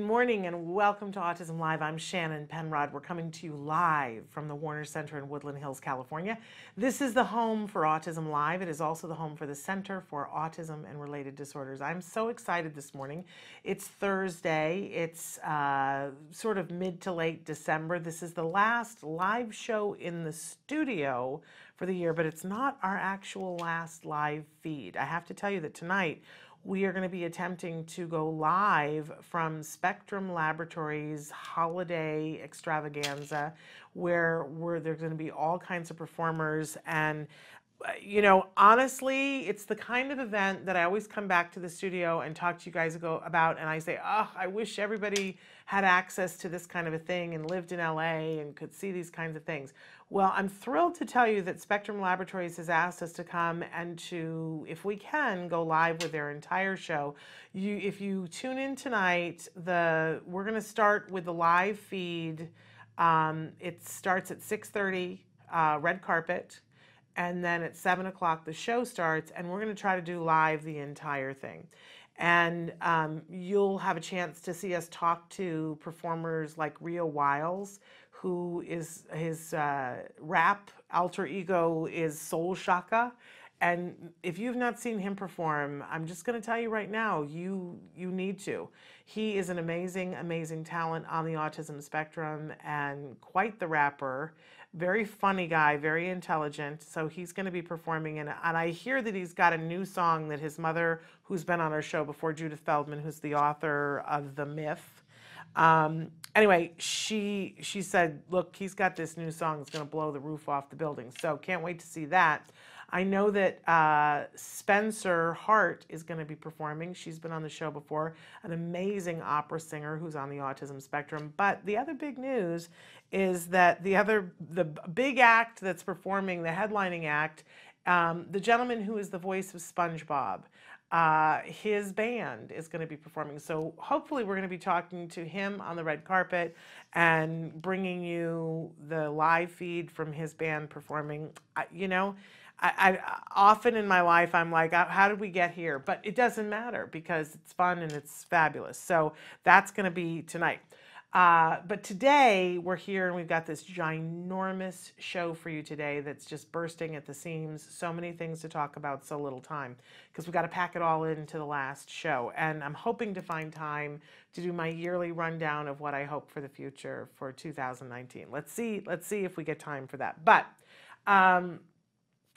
Good morning and welcome to Autism Live. I'm Shannon Penrod. We're coming to you live from the Warner Center in Woodland Hills, California. This is the home for Autism Live. It is also the home for the Center for Autism and Related Disorders. I'm so excited this morning. It's Thursday, it's uh, sort of mid to late December. This is the last live show in the studio for the year, but it's not our actual last live feed. I have to tell you that tonight, we are going to be attempting to go live from Spectrum Laboratories Holiday Extravaganza, where, where there's going to be all kinds of performers. And, you know, honestly, it's the kind of event that I always come back to the studio and talk to you guys about, and I say, oh, I wish everybody had access to this kind of a thing and lived in LA and could see these kinds of things. Well, I'm thrilled to tell you that Spectrum Laboratories has asked us to come and to, if we can, go live with their entire show. You, if you tune in tonight, the we're going to start with the live feed. Um, it starts at 6:30, uh, red carpet, and then at seven o'clock the show starts, and we're going to try to do live the entire thing and um, you'll have a chance to see us talk to performers like Rio Wiles, who is his uh, rap alter ego is Soul Shaka. And if you've not seen him perform, I'm just going to tell you right now, you you need to. He is an amazing, amazing talent on the autism spectrum and quite the rapper very funny guy, very intelligent. So he's going to be performing, and and I hear that he's got a new song that his mother, who's been on our show before, Judith Feldman, who's the author of The Myth. Um, anyway, she she said, look, he's got this new song. that's going to blow the roof off the building. So can't wait to see that. I know that uh, Spencer Hart is going to be performing. She's been on the show before, an amazing opera singer who's on the autism spectrum. But the other big news is that the other, the big act that's performing, the headlining act, um, the gentleman who is the voice of SpongeBob. Uh, his band is going to be performing. So hopefully, we're going to be talking to him on the red carpet and bringing you the live feed from his band performing. I, you know, I, I, often in my life I'm like, how did we get here? But it doesn't matter because it's fun and it's fabulous. So that's going to be tonight. Uh, but today we're here and we've got this ginormous show for you today that's just bursting at the seams. So many things to talk about, so little time because we've got to pack it all into the last show. And I'm hoping to find time to do my yearly rundown of what I hope for the future for 2019. Let's see. Let's see if we get time for that. But um,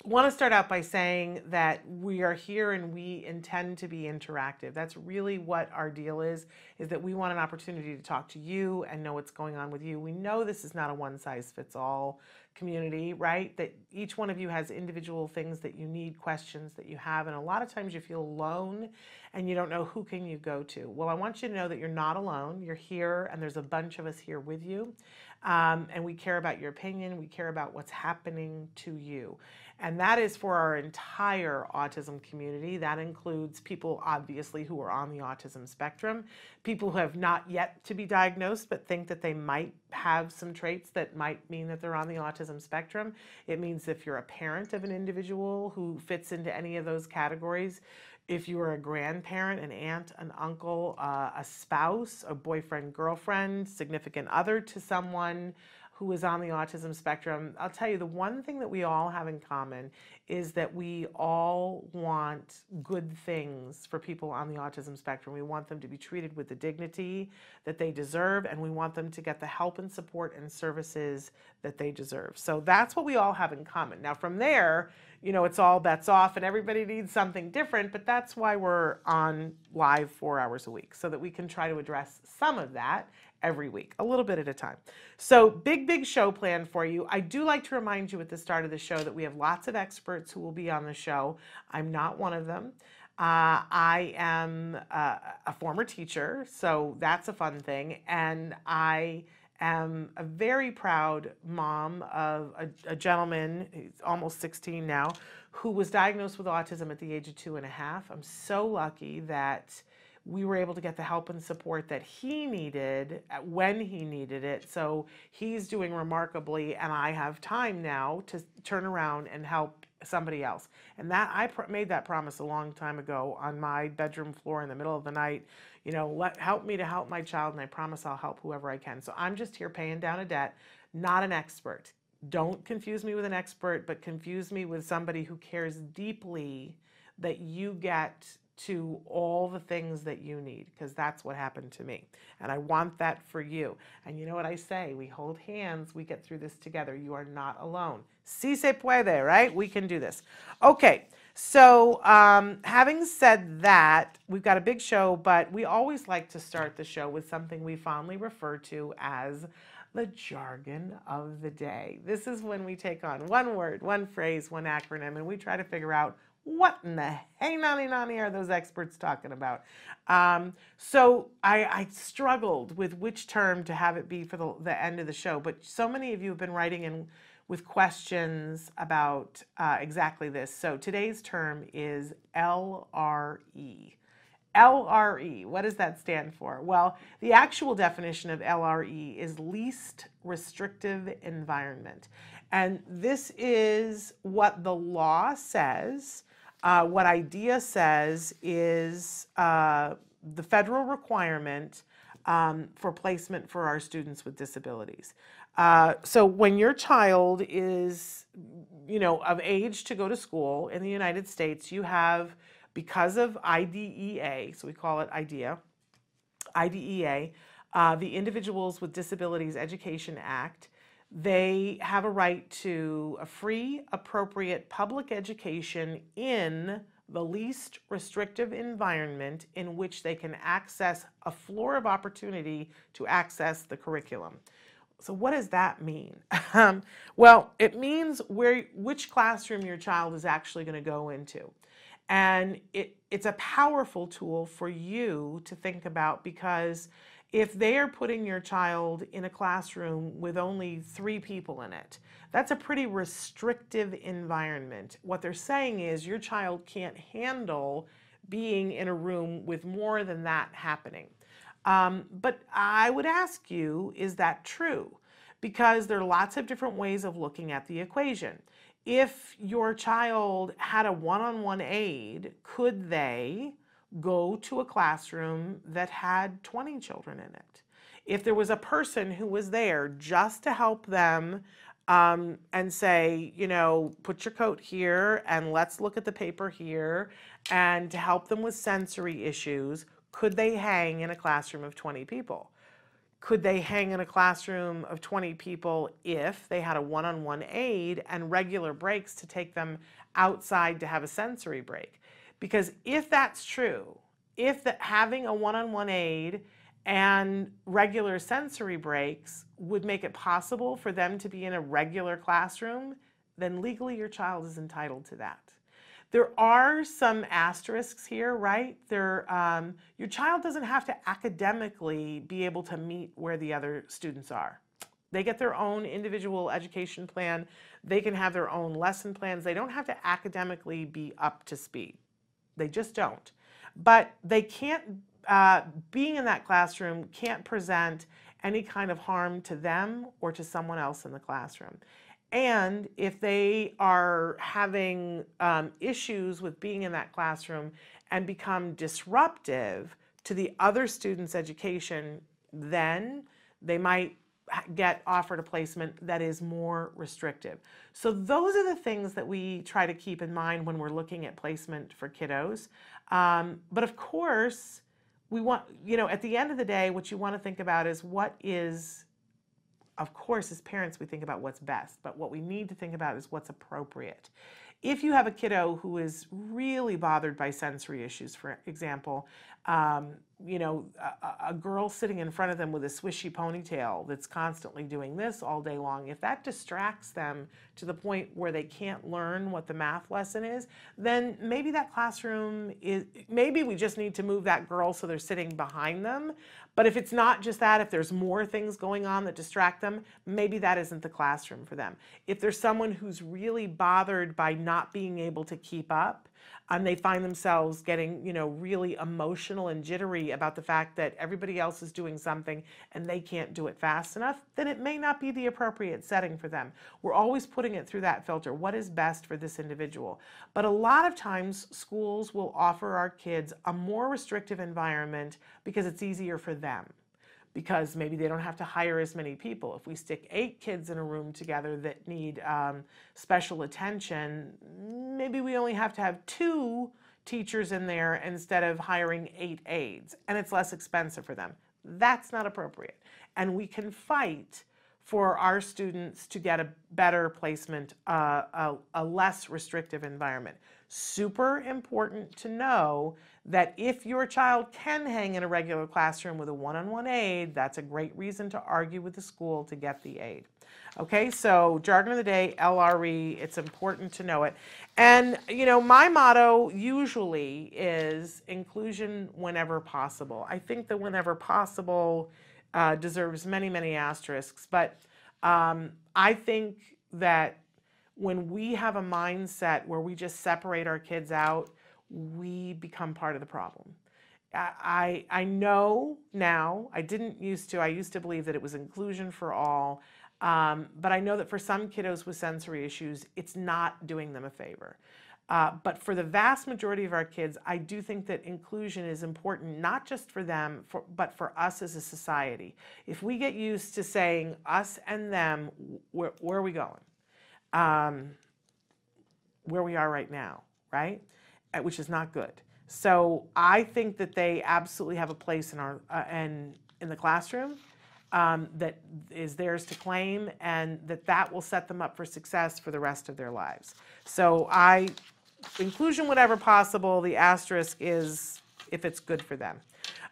want to start out by saying that we are here and we intend to be interactive. That's really what our deal is, is that we want an opportunity to talk to you and know what's going on with you. We know this is not a one size fits all community, right? That each one of you has individual things that you need, questions that you have, and a lot of times you feel alone and you don't know who can you go to. Well, I want you to know that you're not alone. You're here and there's a bunch of us here with you. Um, and we care about your opinion. We care about what's happening to you. And that is for our entire autism community. That includes people, obviously, who are on the autism spectrum, people who have not yet to be diagnosed but think that they might have some traits that might mean that they're on the autism spectrum. It means if you're a parent of an individual who fits into any of those categories, if you are a grandparent, an aunt, an uncle, uh, a spouse, a boyfriend, girlfriend, significant other to someone, who is on the autism spectrum, I'll tell you the one thing that we all have in common is that we all want good things for people on the autism spectrum. We want them to be treated with the dignity that they deserve, and we want them to get the help and support and services that they deserve. So that's what we all have in common. Now, from there, you know, it's all bets off and everybody needs something different, but that's why we're on live four hours a week so that we can try to address some of that every week, a little bit at a time. So, big, big show plan for you. I do like to remind you at the start of the show that we have lots of experts who will be on the show. I'm not one of them. Uh, I am uh, a former teacher, so that's a fun thing. And I am a very proud mom of a, a gentleman, he's almost 16 now, who was diagnosed with autism at the age of two and a half. I'm so lucky that we were able to get the help and support that he needed uh, when he needed it. So he's doing remarkably, and I have time now to turn around and help somebody else. And that I pr- made that promise a long time ago on my bedroom floor in the middle of the night. You know, let help me to help my child, and I promise I'll help whoever I can. So I'm just here paying down a debt, not an expert. Don't confuse me with an expert, but confuse me with somebody who cares deeply that you get to all the things that you need because that's what happened to me. And I want that for you. And you know what I say? We hold hands, we get through this together. You are not alone. Si se puede, right? We can do this. Okay, so um, having said that, we've got a big show, but we always like to start the show with something we fondly refer to as the jargon of the day. This is when we take on one word, one phrase, one acronym, and we try to figure out what in the hey nani nani are those experts talking about? Um, so I, I, struggled with which term to have it be for the, the, end of the show, but so many of you have been writing in with questions about uh, exactly this. So today's term is LRE. LRE, what does that stand for? Well, the actual definition of LRE is least restrictive environment. And this is what the law says uh, what IDEA says is uh, the federal requirement um, for placement for our students with disabilities. Uh, so when your child is, you know, of age to go to school in the United States, you have, because of IDEA, so we call it IDEA, IDEA, uh, the Individuals with Disabilities Education Act, they have a right to a free, appropriate public education in the least restrictive environment in which they can access a floor of opportunity to access the curriculum. So what does that mean? Um, well, it means where which classroom your child is actually going to go into. And it, it's a powerful tool for you to think about because if they are putting your child in a classroom with only three people in it, that's a pretty restrictive environment. What they're saying is your child can't handle being in a room with more than that happening. Um, but I would ask you, is that true? Because there are lots of different ways of looking at the equation. If your child had a one on one aide, could they go to a classroom that had 20 children in it. If there was a person who was there just to help them um, and say, you know, put your coat here and let's look at the paper here, and to help them with sensory issues, could they hang in a classroom of 20 people? Could they hang in a classroom of 20 people if they had a one on one aide and regular breaks to take them outside to have a sensory break? Because if that's true, if having a one-on-one aide and regular sensory breaks would make it possible for them to be in a regular classroom, then legally your child is entitled to that. There are some asterisks here, right? There, um, your child doesn't have to academically be able to meet where the other students are. They get their own individual education plan. They can have their own lesson plans. They don't have to academically be up to speed. They just don't. But they can't, uh, being in that classroom can't present any kind of harm to them or to someone else in the classroom. And if they are having um, issues with being in that classroom and become disruptive to the other student's education, then they might get offered a placement that is more restrictive. So, those are the things that we try to keep in mind when we're looking at placement for kiddos. Um, but of course, we want, you know, at the end of the day, what you want to think about is what is, of course, as parents, we think about what's best, but what we need to think about is what's appropriate. If you have a kiddo who is really bothered by sensory issues, for example, um, you know, a, a, girl sitting in front of them with a swishy ponytail that's constantly doing this all day long, if that distracts them to the point where they can't learn what the math lesson is, then maybe that classroom is, maybe we just need to move that girl so they're sitting behind them. But if it's not just that, if there's more things going on that distract them, maybe that isn't the classroom for them. If there's someone who's really bothered by not being able to keep up, and they find themselves getting, you know, really emotional and jittery about the fact that everybody else is doing something and they can't do it fast enough, then it may not be the appropriate setting for them. We're always putting it through that filter. What is best for this individual? But a lot of times schools will offer our kids a more restrictive environment because it's easier for them because maybe they don't have to hire as many people. If we stick eight kids in a room together that need um, special attention, maybe we only have to have two teachers in there instead of hiring eight aides, and it's less expensive for them. That's not appropriate. And we can fight for our students to get a better placement, uh, a, a less restrictive environment. Super important to know that if your child can hang in a regular classroom with a one-on-one aide, that's a great reason to argue with the school to get the aide. Okay, so jargon of the day, LRE, it's important to know it. And, you know, my motto usually is inclusion whenever possible. I think that whenever possible uh, deserves many, many asterisks, but um, I think that when we have a mindset where we just separate our kids out, we become part of the problem. I, I know now, I didn't used to, I used to believe that it was inclusion for all, um, but I know that for some kiddos with sensory issues, it's not doing them a favor. Uh, but for the vast majority of our kids, I do think that inclusion is important, not just for them, for, but for us as a society. If we get used to saying us and them, where, where are we going? Um, where we are right now, right? Uh, which is not good. So I think that they absolutely have a place in our uh, in in the classroom um, that is theirs to claim, and that that will set them up for success for the rest of their lives. So I inclusion whatever possible. The asterisk is if it's good for them.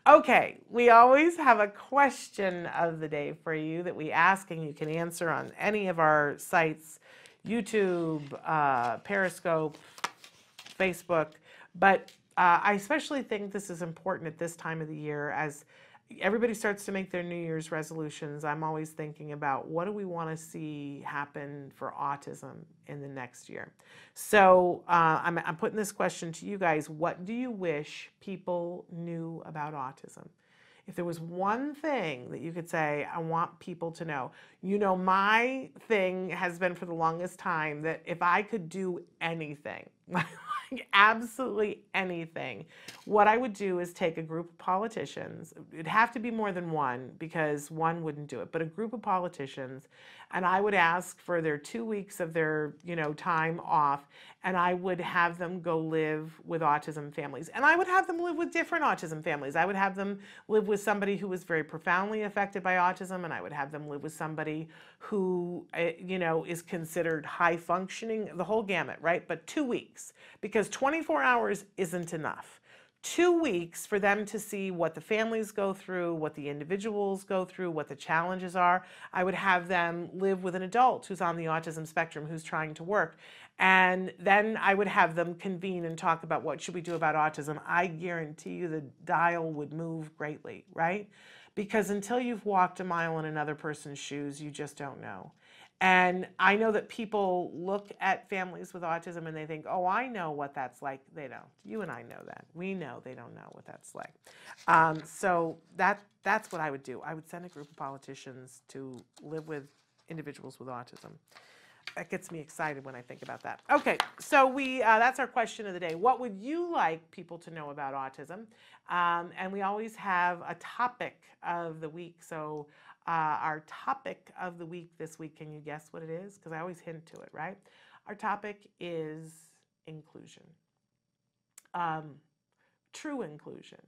Okay, we always have a question of the day for you that we ask, and you can answer on any of our sites YouTube, uh, Periscope, Facebook. But uh, I especially think this is important at this time of the year as everybody starts to make their New Year's resolutions. I'm always thinking about what do we want to see happen for autism in the next year. So uh, I'm, I'm putting this question to you guys What do you wish people knew about autism? If there was one thing that you could say, I want people to know, you know, my thing has been for the longest time that if I could do anything, like absolutely anything, what I would do is take a group of politicians. It'd have to be more than one because one wouldn't do it, but a group of politicians, and I would ask for their two weeks of their, you know, time off, and I would have them go live with autism families. And I would have them live with different autism families. I would have them live with somebody who was very profoundly affected by autism, and I would have them live with somebody who, eh, you know, is considered high functioning, the whole gamut, right? But two weeks, because 24 hours isn't enough two weeks for them to see what the families go through, what the individuals go through, what the challenges are. I would have them live with an adult who's on the autism spectrum who's trying to work. And then I would have them convene and talk about what should we do about autism. I guarantee you the dial would move greatly, right? Because until you've walked a mile in another person's shoes, you just don't know. And I know that people look at families with autism and they think, oh, I know what that's like. They don't. You and I know that. We know they don't know what that's like. Um, so that, that's what I would do. I would send a group of politicians to live with individuals with autism. that gets me excited when I think about that. Okay, so we uh, that's our question of the day. What would you like people to know about autism? Um, and we always have a topic of the week. So uh, our topic of the week this week, can you guess what it is? Because I always hint to it, right? Our topic is inclusion, um, true inclusion.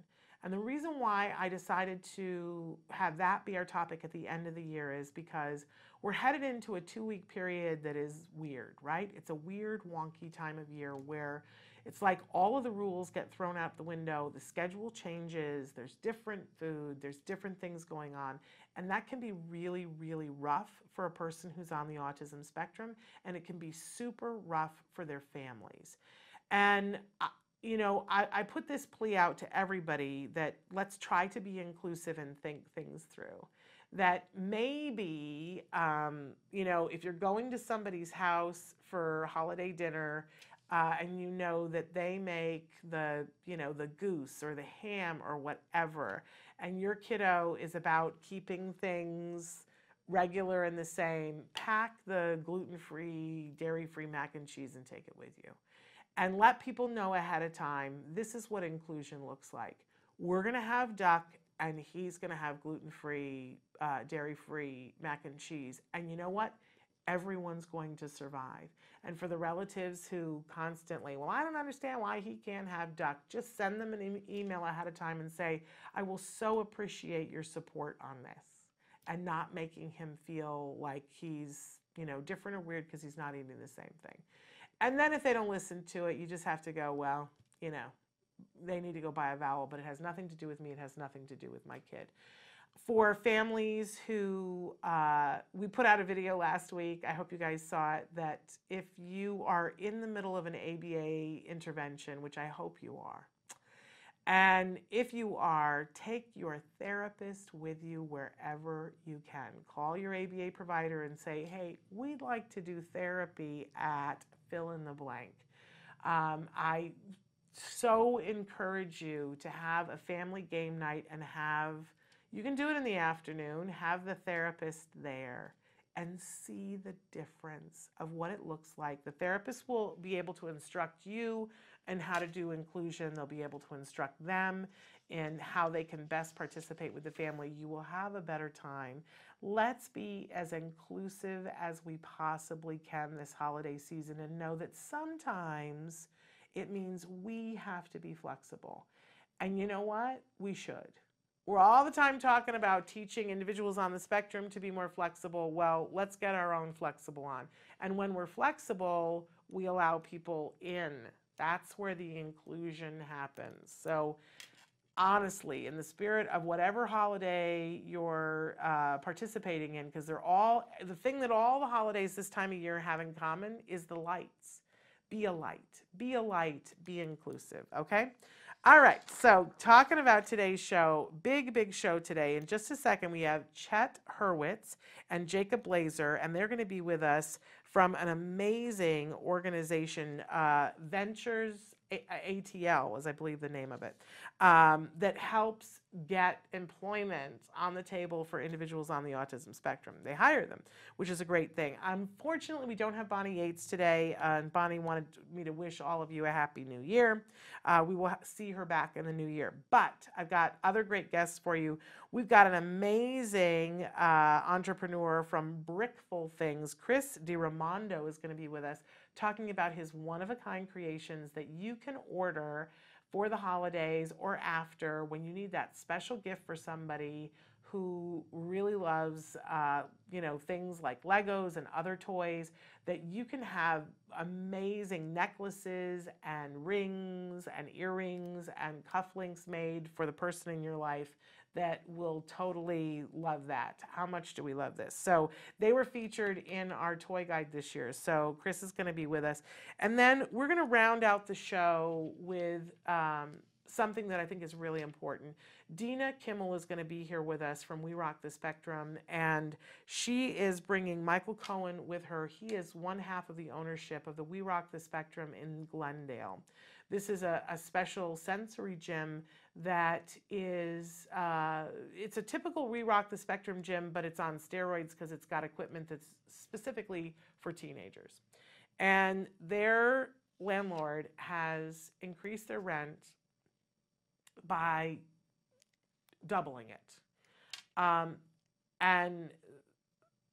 And the reason why I decided to have that be our topic at the end of the year is because we're headed into a two week period that is weird, right? It's a weird, wonky time of year where it's like all of the rules get thrown out the window, the schedule changes, there's different food, there's different things going on. And that can be really, really rough for a person who's on the autism spectrum, and it can be super rough for their families. And uh, you know, I, I, put this plea out to everybody that let's try to be inclusive and think things through. That maybe, um, you know, if you're going to somebody's house for holiday dinner uh, and you know that they make the, you know, the goose or the ham or whatever, and your kiddo is about keeping things regular and the same, pack the gluten free, dairy free mac and cheese and take it with you and let people know ahead of time this is what inclusion looks like. We're going to have duck, and he's going to have gluten free, uh, dairy free mac and cheese. And you know what? Everyone's going to survive. And for the relatives who constantly, well, I don't understand why he can't have duck, just send them an e- email ahead of time and say, I will so appreciate your support on this and not making him feel like he's, you know, different or weird because he's not eating the same thing. And then if they don't listen to it, you just have to go, well, you know, they need to go buy a vowel, but it has nothing to do with me. It has nothing to do with my kid. For families who, uh, we put out a video last week. I hope you guys saw it. That if you are in the middle of an ABA intervention, which I hope you are, and if you are, take your therapist with you wherever you can. Call your ABA provider and say, hey, we'd like to do therapy at fill in the blank. Um, I so encourage you to have a family game night and have, you can do it in the afternoon, have the therapist there and see the difference of what it looks like. The therapist will be able to instruct you and how to do inclusion. They'll be able to instruct them in how they can best participate with the family. You will have a better time. Let's be as inclusive as we possibly can this holiday season and know that sometimes it means we have to be flexible. And you know what? We should. We're all the time talking about teaching individuals on the spectrum to be more flexible. Well, let's get our own flexible on. And when we're flexible, we allow people in that's where the inclusion happens. So, honestly, in the spirit of whatever holiday you're uh, participating in, because they're all, the thing that all the holidays this time of year have in common is the lights. Be a light, be a light, be inclusive, okay? All right, so talking about today's show, big, big show today. In just a second, we have Chet Hurwitz and Jacob Blazer, and they're going to be with us from an amazing organization, uh, Ventures ATL, as I believe the name of it, um, that helps get employment on the table for individuals on the autism spectrum. They hire them, which is a great thing. Unfortunately, we don't have Bonnie Yates today, uh, and Bonnie wanted me to wish all of you a happy new year. Uh, we will see her back in the new year. But I've got other great guests for you. We've got an amazing uh, entrepreneur from Brickful Things. Chris DiRamondo is going to be with us talking about his one of a kind creations that you can order for the holidays or after when you need that special gift for somebody who really loves, uh, you know, things like Legos and other toys, that you can have amazing necklaces and rings and earrings and cufflinks made for the person in your life that will totally love that. How much do we love this? So they were featured in our toy guide this year. So Chris is going to be with us. And then we're going to round out the show with um, something that I think is really important. Dina Kimmel is going to be here with us from We Rock the Spectrum, and she is bringing Michael Cohen with her. He is one half of the ownership of the We Rock the Spectrum in Glendale. This is a, a special sensory gym that is, uh, it's a typical We Rock the Spectrum gym, but it's on steroids because it's got equipment that's specifically for teenagers. And their landlord has increased their rent by doubling it. Um, and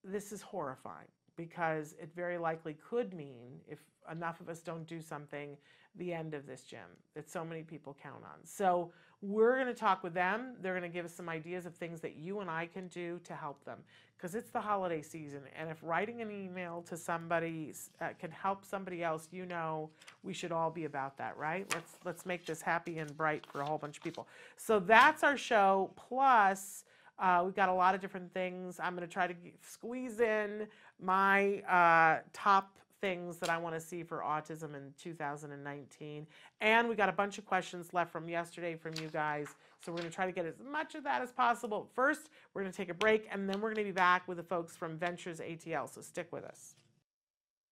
this is horrifying because it very likely could mean, if enough of us don't do something, the end of this gym that so many people count on. So we're going to talk with them. They're going to give us some ideas of things that you and I can do to help them because it's the holiday season. And if writing an email to somebody uh, can help somebody else, you know, we should all be about that, right? Let's let's make this happy and bright for a whole bunch of people. So that's our show. Plus. Uh, we've got a lot of different things. I'm going to try to squeeze in my uh, top things that I want to see for autism in 2019. And we got a bunch of questions left from yesterday from you guys. So we're going to try to get as much of that as possible. First, we're going to take a break and then we're going to be back with the folks from Ventures ATL. So stick with us.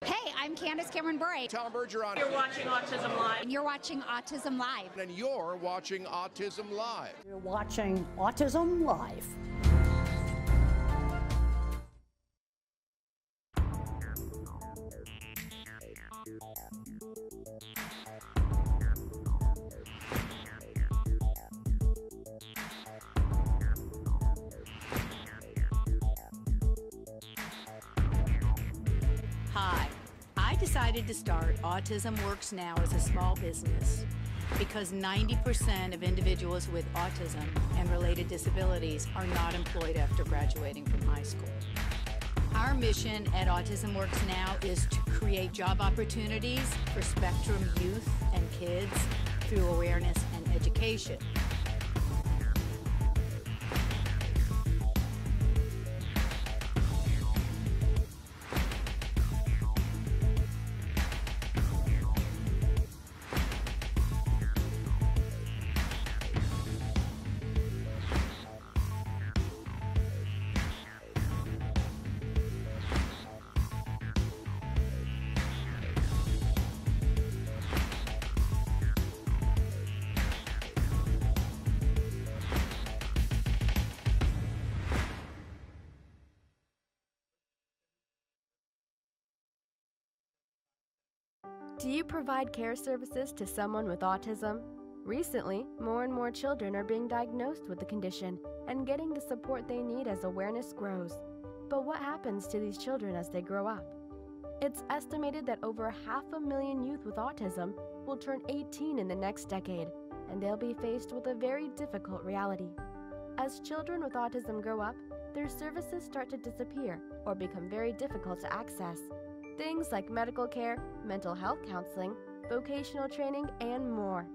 Hey, I'm Candace Cameron Bure. Tom Bergeron. You're watching Autism Live. And you're watching Autism Live. And you're watching Autism Live. You're watching Autism Live. Autism Works Now as a small business because 90% of individuals with autism and related disabilities are not employed after graduating from high school. Our mission at Autism Works Now is to create job opportunities for spectrum youth and kids through awareness and education. Provide care services to someone with autism? Recently, more and more children are being diagnosed with the condition and getting the support they need as awareness grows. But what happens to these children as they grow up? It's estimated that over half a million youth with autism will turn 18 in the next decade, and they'll be faced with a very difficult reality. As children with autism grow up, their services start to disappear or become very difficult to access. Things like medical care, mental health counseling, vocational training, and more.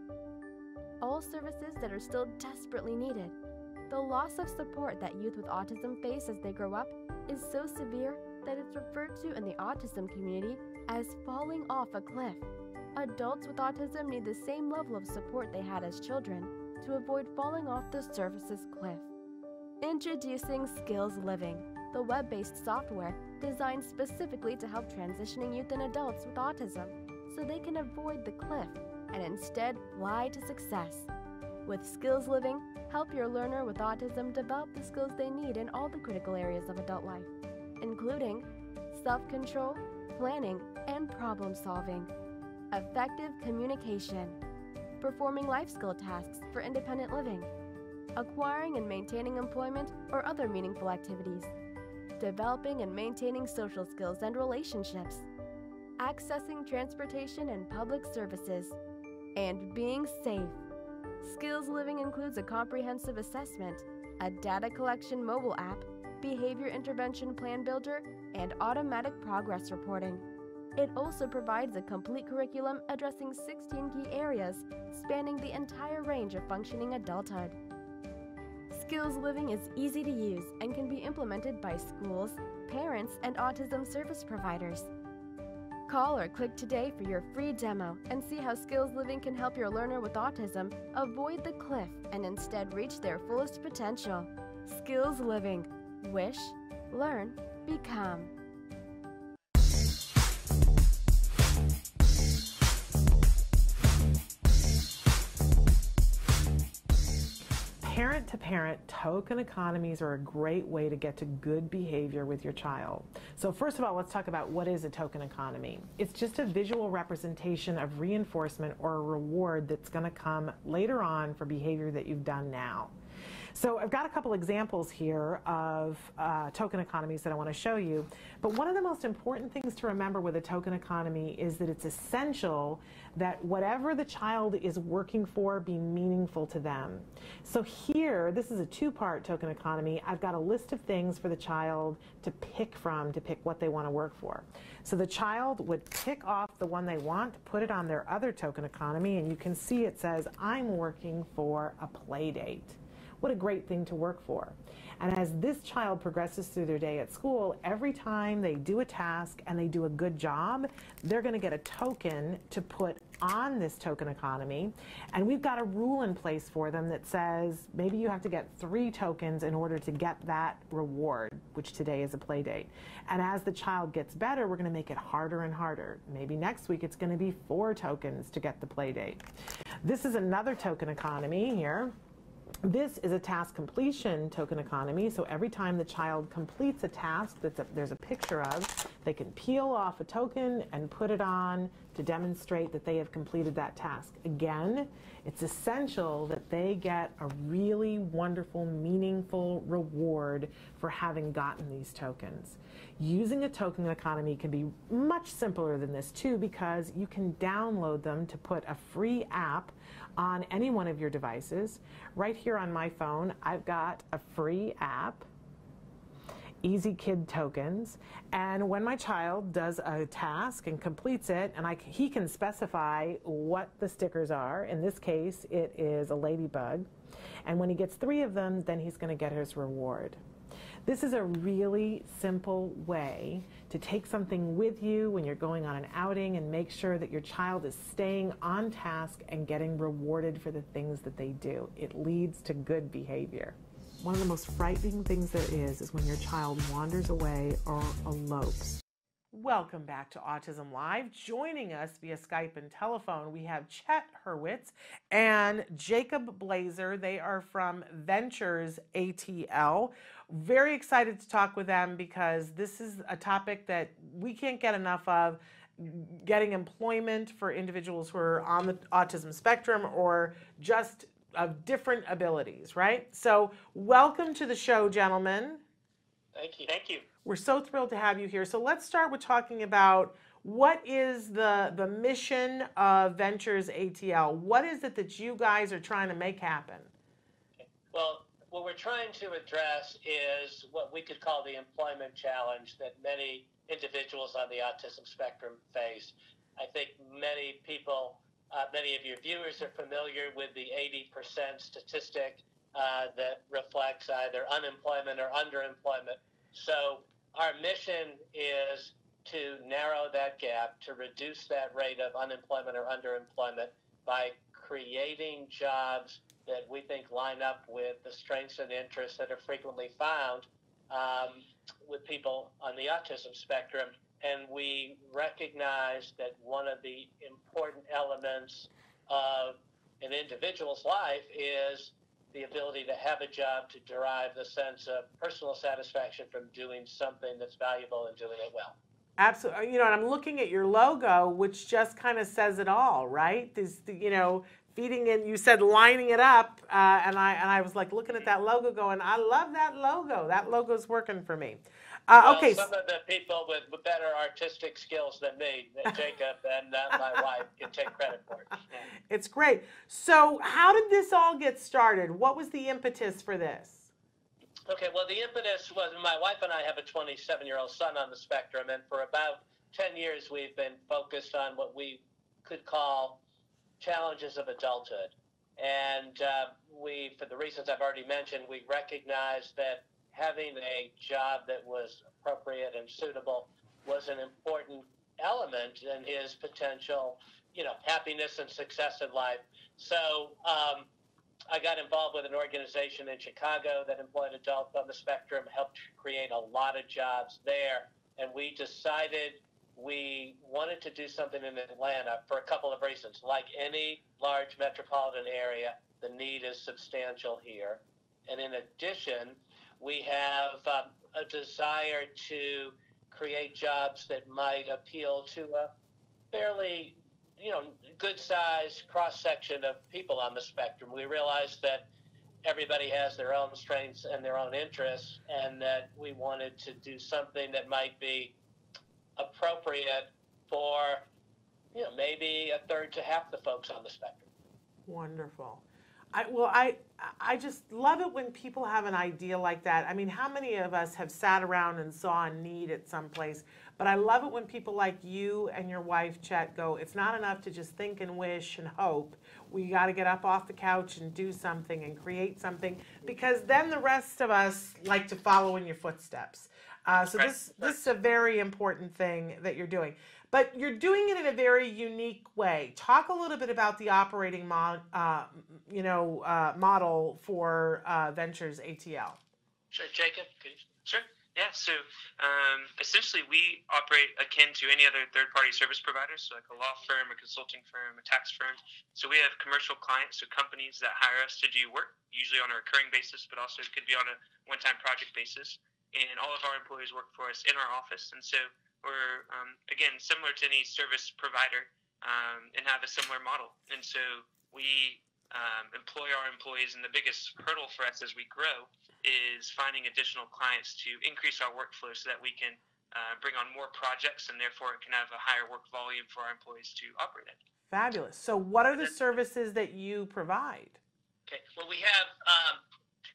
All services that are still desperately needed. The loss of support that youth with autism face as they grow up is so severe that it's referred to in the autism community as falling off a cliff. Adults with autism need the same level of support they had as children to avoid falling off the services cliff. Introducing Skills Living, the web based software designed specifically to help transitioning youth and adults with autism so they can avoid the cliff and instead fly to success. With Skills Living, help your learner with autism develop the skills they need in all the critical areas of adult life, including self control, planning, and problem solving, effective communication, performing life skill tasks for independent living, acquiring and maintaining employment or other meaningful activities, developing and maintaining social skills and relationships, accessing transportation and public services, and being safe. Skills Living includes a comprehensive assessment, a data collection mobile app, behavior intervention plan builder, and automatic progress reporting. It also provides a complete curriculum addressing 16 key areas spanning the entire range of functioning adulthood. Skills Living is easy to use and can be implemented by schools, parents, and autism service providers. Call or click today for your free demo and see how Skills Living can help your learner with autism avoid the cliff and instead reach their fullest potential. Skills Living. Wish, learn, become. Parent to parent, token economies are a great way to get to good behavior with your child. So, first of all, let's talk about what is a token economy. It's just a visual representation of reinforcement or a reward that's going to come later on for behavior that you've done now. So I've got a couple examples here of uh, token economies that I want to show you. But one of the most important things to remember with a token economy is that it's essential that whatever the child is working for be meaningful to them. So here, this is a two-part token economy. I've got a list of things for the child to pick from to pick what they want to work for. So the child would pick off the one they want, put it on their other token economy, and you can see it says, I'm working for a play date. What a great thing to work for. And as this child progresses through their day at school, every time they do a task and they do a good job, they're going to get a token to put on this token economy. And we've got a rule in place for them that says maybe you have to get three tokens in order to get that reward, which today is a play date. And as the child gets better, we're going to make it harder and harder. Maybe next week it's going to be four tokens to get the play date. This is another token economy here. This is a task completion token economy. So every time the child completes a task that there's a picture of, they can peel off a token and put it on to demonstrate that they have completed that task. Again, it's essential that they get a really wonderful, meaningful reward for having gotten these tokens. Using a token economy can be much simpler than this too because you can download them to put a free app on any one of your devices. Right here on my phone, I've got a free app, Easy Kid Tokens, and when my child does a task and completes it, and I, he can specify what the stickers are, in this case, it is a ladybug, and when he gets three of them, then he's going to get his reward. This is a really simple way to take something with you when you're going on an outing and make sure that your child is staying on task and getting rewarded for the things that they do. It leads to good behavior. One of the most frightening things there is is when your child wanders away or elopes. Welcome back to Autism Live. Joining us via Skype and telephone, we have Chet Hurwitz and Jacob Blazer. They are from Ventures ATL. Very excited to talk with them because this is a topic that we can't get enough of getting employment for individuals who are on the autism spectrum or just of different abilities, right? So, welcome to the show, gentlemen. Thank you. Thank you. We're so thrilled to have you here. So let's start with talking about what is the the mission of Ventures ATL? What is it that you guys are trying to make happen? Well, what we're trying to address is what we could call the employment challenge that many individuals on the autism spectrum face. I think many people, uh, many of your viewers are familiar with the 80% statistic uh, that reflects either unemployment or underemployment. So our mission is to narrow that gap, to reduce that rate of unemployment or underemployment by creating jobs that we think line up with the strengths and interests that are frequently found um, with people on the autism spectrum. And we recognize that one of the important elements of an individual's life is the ability to have a job to derive the sense of personal satisfaction from doing something that's valuable and doing it well. Absolutely. You know, and I'm looking at your logo, which just kind of says it all, right? This, you know, feeding in. You said lining it up, uh, and I and I was like looking at that logo, going, I love that logo. That logo's working for me. Uh, well, okay. Some of the people with, with better artistic skills than me, Jacob and uh, my wife, can take credit for it. It's great. So, how did this all get started? What was the impetus for this? Okay, well, the impetus was my wife and I have a 27 year old son on the spectrum, and for about 10 years we've been focused on what we could call challenges of adulthood. And uh, we, for the reasons I've already mentioned, we recognize that having a job that was appropriate and suitable was an important element in his potential, you know, happiness and success in life. So um, I got involved with an organization in Chicago that employed adults on the spectrum, helped create a lot of jobs there, and we decided we wanted to do something in Atlanta for a couple of reasons. Like any large metropolitan area, The need is substantial here. And in addition, we have um, a desire to create jobs that might appeal to a fairly, you know, good sized cross section of people on the spectrum. We realize that everybody has their own strengths and their own interests, and that we wanted to do something that might be appropriate for, you know, maybe a third to half the folks on the spectrum. Wonderful. I, well, I, I just love it when people have an idea like that. I mean, how many of us have sat around and saw a need at some place? But I love it when people like you and your wife, Chet, go, it's not enough to just think and wish and hope. We got to get up off the couch and do something and create something because then the rest of us like to follow in your footsteps. Uh, so this this is a very important thing that you're doing, but you're doing it in a very unique way. Talk a little bit about the operating mod, uh, you know, uh, model for uh, Ventures ATL. Sure, Jacob. Sure. Yeah, so um, essentially we operate akin to any other third party service provider, so like a law firm, a consulting firm, a tax firm. So we have commercial clients, so companies that hire us to do work, usually on a recurring basis, but also it could be on a one time project basis. And all of our employees work for us in our office. And so we're, um, again, similar to any service provider um, and have a similar model. And so we um, employ our employees, and the biggest hurdle for us as we grow is finding additional clients to increase our workflow so that we can uh, bring on more projects and therefore it can have a higher work volume for our employees to operate at. Fabulous. So, what are the services that you provide? Okay. Well, we have um,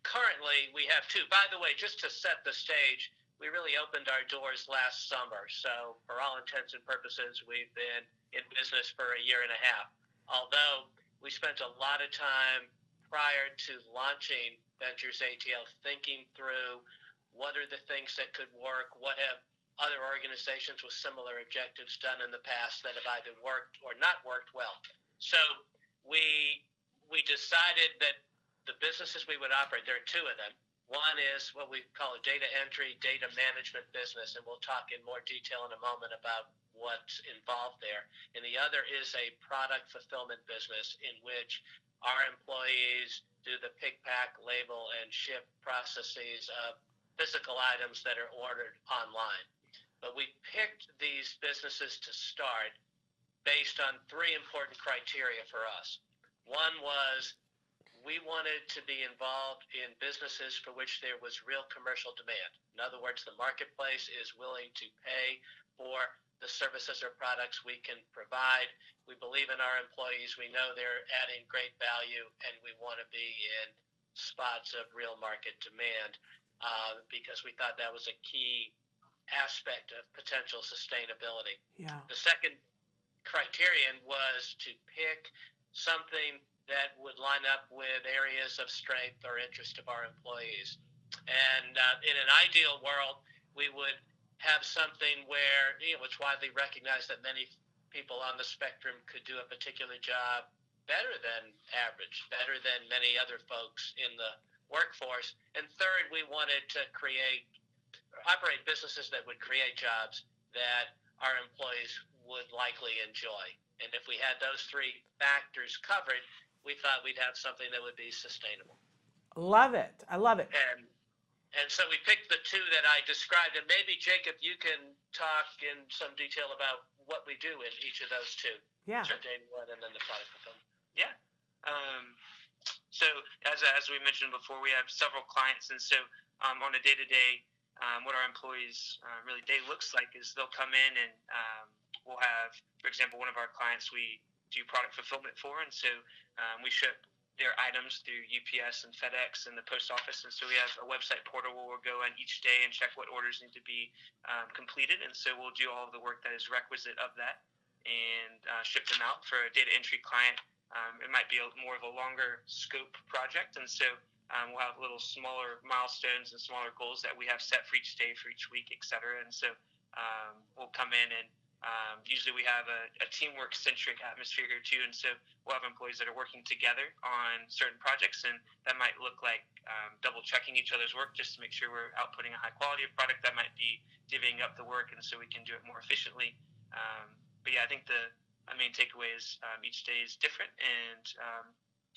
currently we have two. By the way, just to set the stage, we really opened our doors last summer. So, for all intents and purposes, we've been in business for a year and a half. Although we spent a lot of time prior to launching Ventures ATL thinking through what are the things that could work, what have other organizations with similar objectives done in the past that have either worked or not worked well. So we we decided that the businesses we would operate, there are two of them. One is what we call a data entry, data management business, and we'll talk in more detail in a moment about what's involved there. And the other is a product fulfillment business in which our employees do the pick, pack, label, and ship processes of physical items that are ordered online. But we picked these businesses to start based on three important criteria for us. One was we wanted to be involved in businesses for which there was real commercial demand. In other words, the marketplace is willing to pay for the services or products we can provide. We believe in our employees. We know they're adding great value, and we want to be in spots of real market demand uh, because we thought that was a key aspect of potential sustainability. Yeah. The second criterion was to pick something that would line up with areas of strength or interest of our employees. And uh, in an ideal world, we would have something where you know it's widely recognized that many people on the spectrum could do a particular job better than average, better than many other folks in the workforce. And third, we wanted to create operate businesses that would create jobs that our employees would likely enjoy. And if we had those three factors covered, we thought we'd have something that would be sustainable. Love it. I love it. And and so we picked the two that I described, and maybe Jacob, you can talk in some detail about what we do in each of those two. Yeah. So day one, and then the product fulfillment. Yeah. Um, so as as we mentioned before, we have several clients, and so um, on a day to day, what our employees uh, really day looks like is they'll come in and um, we'll have, for example, one of our clients we do product fulfillment for, and so um, we ship their items through UPS and FedEx and the post office. And so we have a website portal where we'll go in each day and check what orders need to be um, completed. And so we'll do all of the work that is requisite of that and uh, ship them out for a data entry client. Um, it might be a, more of a longer scope project. And so um, we'll have little smaller milestones and smaller goals that we have set for each day, for each week, et cetera. And so um, we'll come in and um, usually we have a, a teamwork centric atmosphere here too, and so we'll have employees that are working together on certain projects, and that might look like um, double checking each other's work just to make sure we're outputting a high quality of product. That might be divvying up the work, and so we can do it more efficiently. Um, but yeah, I think the, the main takeaway is um, each day is different, and um,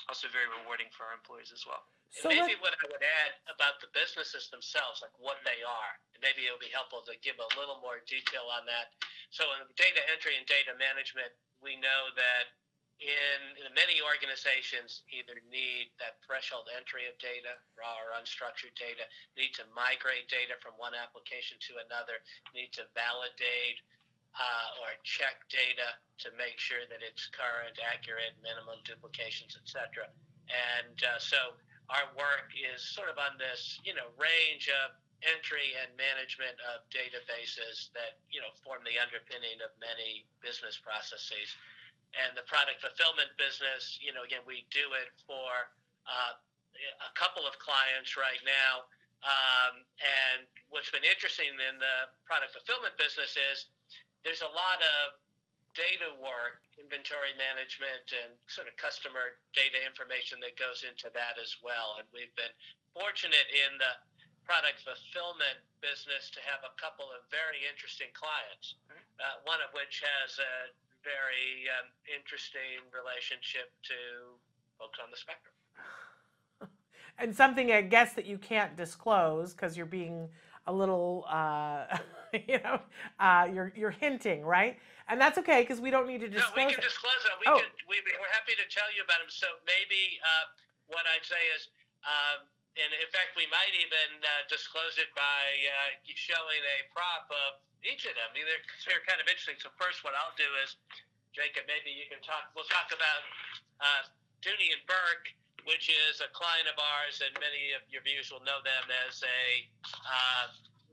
also very rewarding for our employees as well. So maybe let- what I would add about the businesses themselves, like what they are, maybe it would be helpful to give a little more detail on that. So in data entry and data management, we know that in, in many organizations either need that threshold entry of data, raw or unstructured data, need to migrate data from one application to another, need to validate uh, or check data to make sure that it's current, accurate, minimum duplications, etc. And uh, so our work is sort of on this, you know, range of entry and management of databases that, you know, form the underpinning of many business processes. And the product fulfillment business, you know, again, we do it for uh, a couple of clients right now. Um, and what's been interesting in the product fulfillment business is there's a lot of data work, inventory management, and sort of customer data information that goes into that as well. And we've been fortunate in the product fulfillment business to have a couple of very interesting clients, uh, one of which has a very um, interesting relationship to folks on the spectrum. and something I guess that you can't disclose because you're being a little, uh, you know, uh, you're you're hinting, right? And that's okay because we don't need to disclose. No, we can it. disclose it. We Oh. can, we, we're happy to tell you about them. So maybe uh, what I'd say is, um, and in fact, we might even uh, disclose it by uh, showing a prop of each of them. They're, they're kind of interesting. So first, what I'll do is, Jacob, maybe you can talk. We'll talk about uh, Dooney and Bourke, which is a client of ours, and many of your viewers will know them as a uh,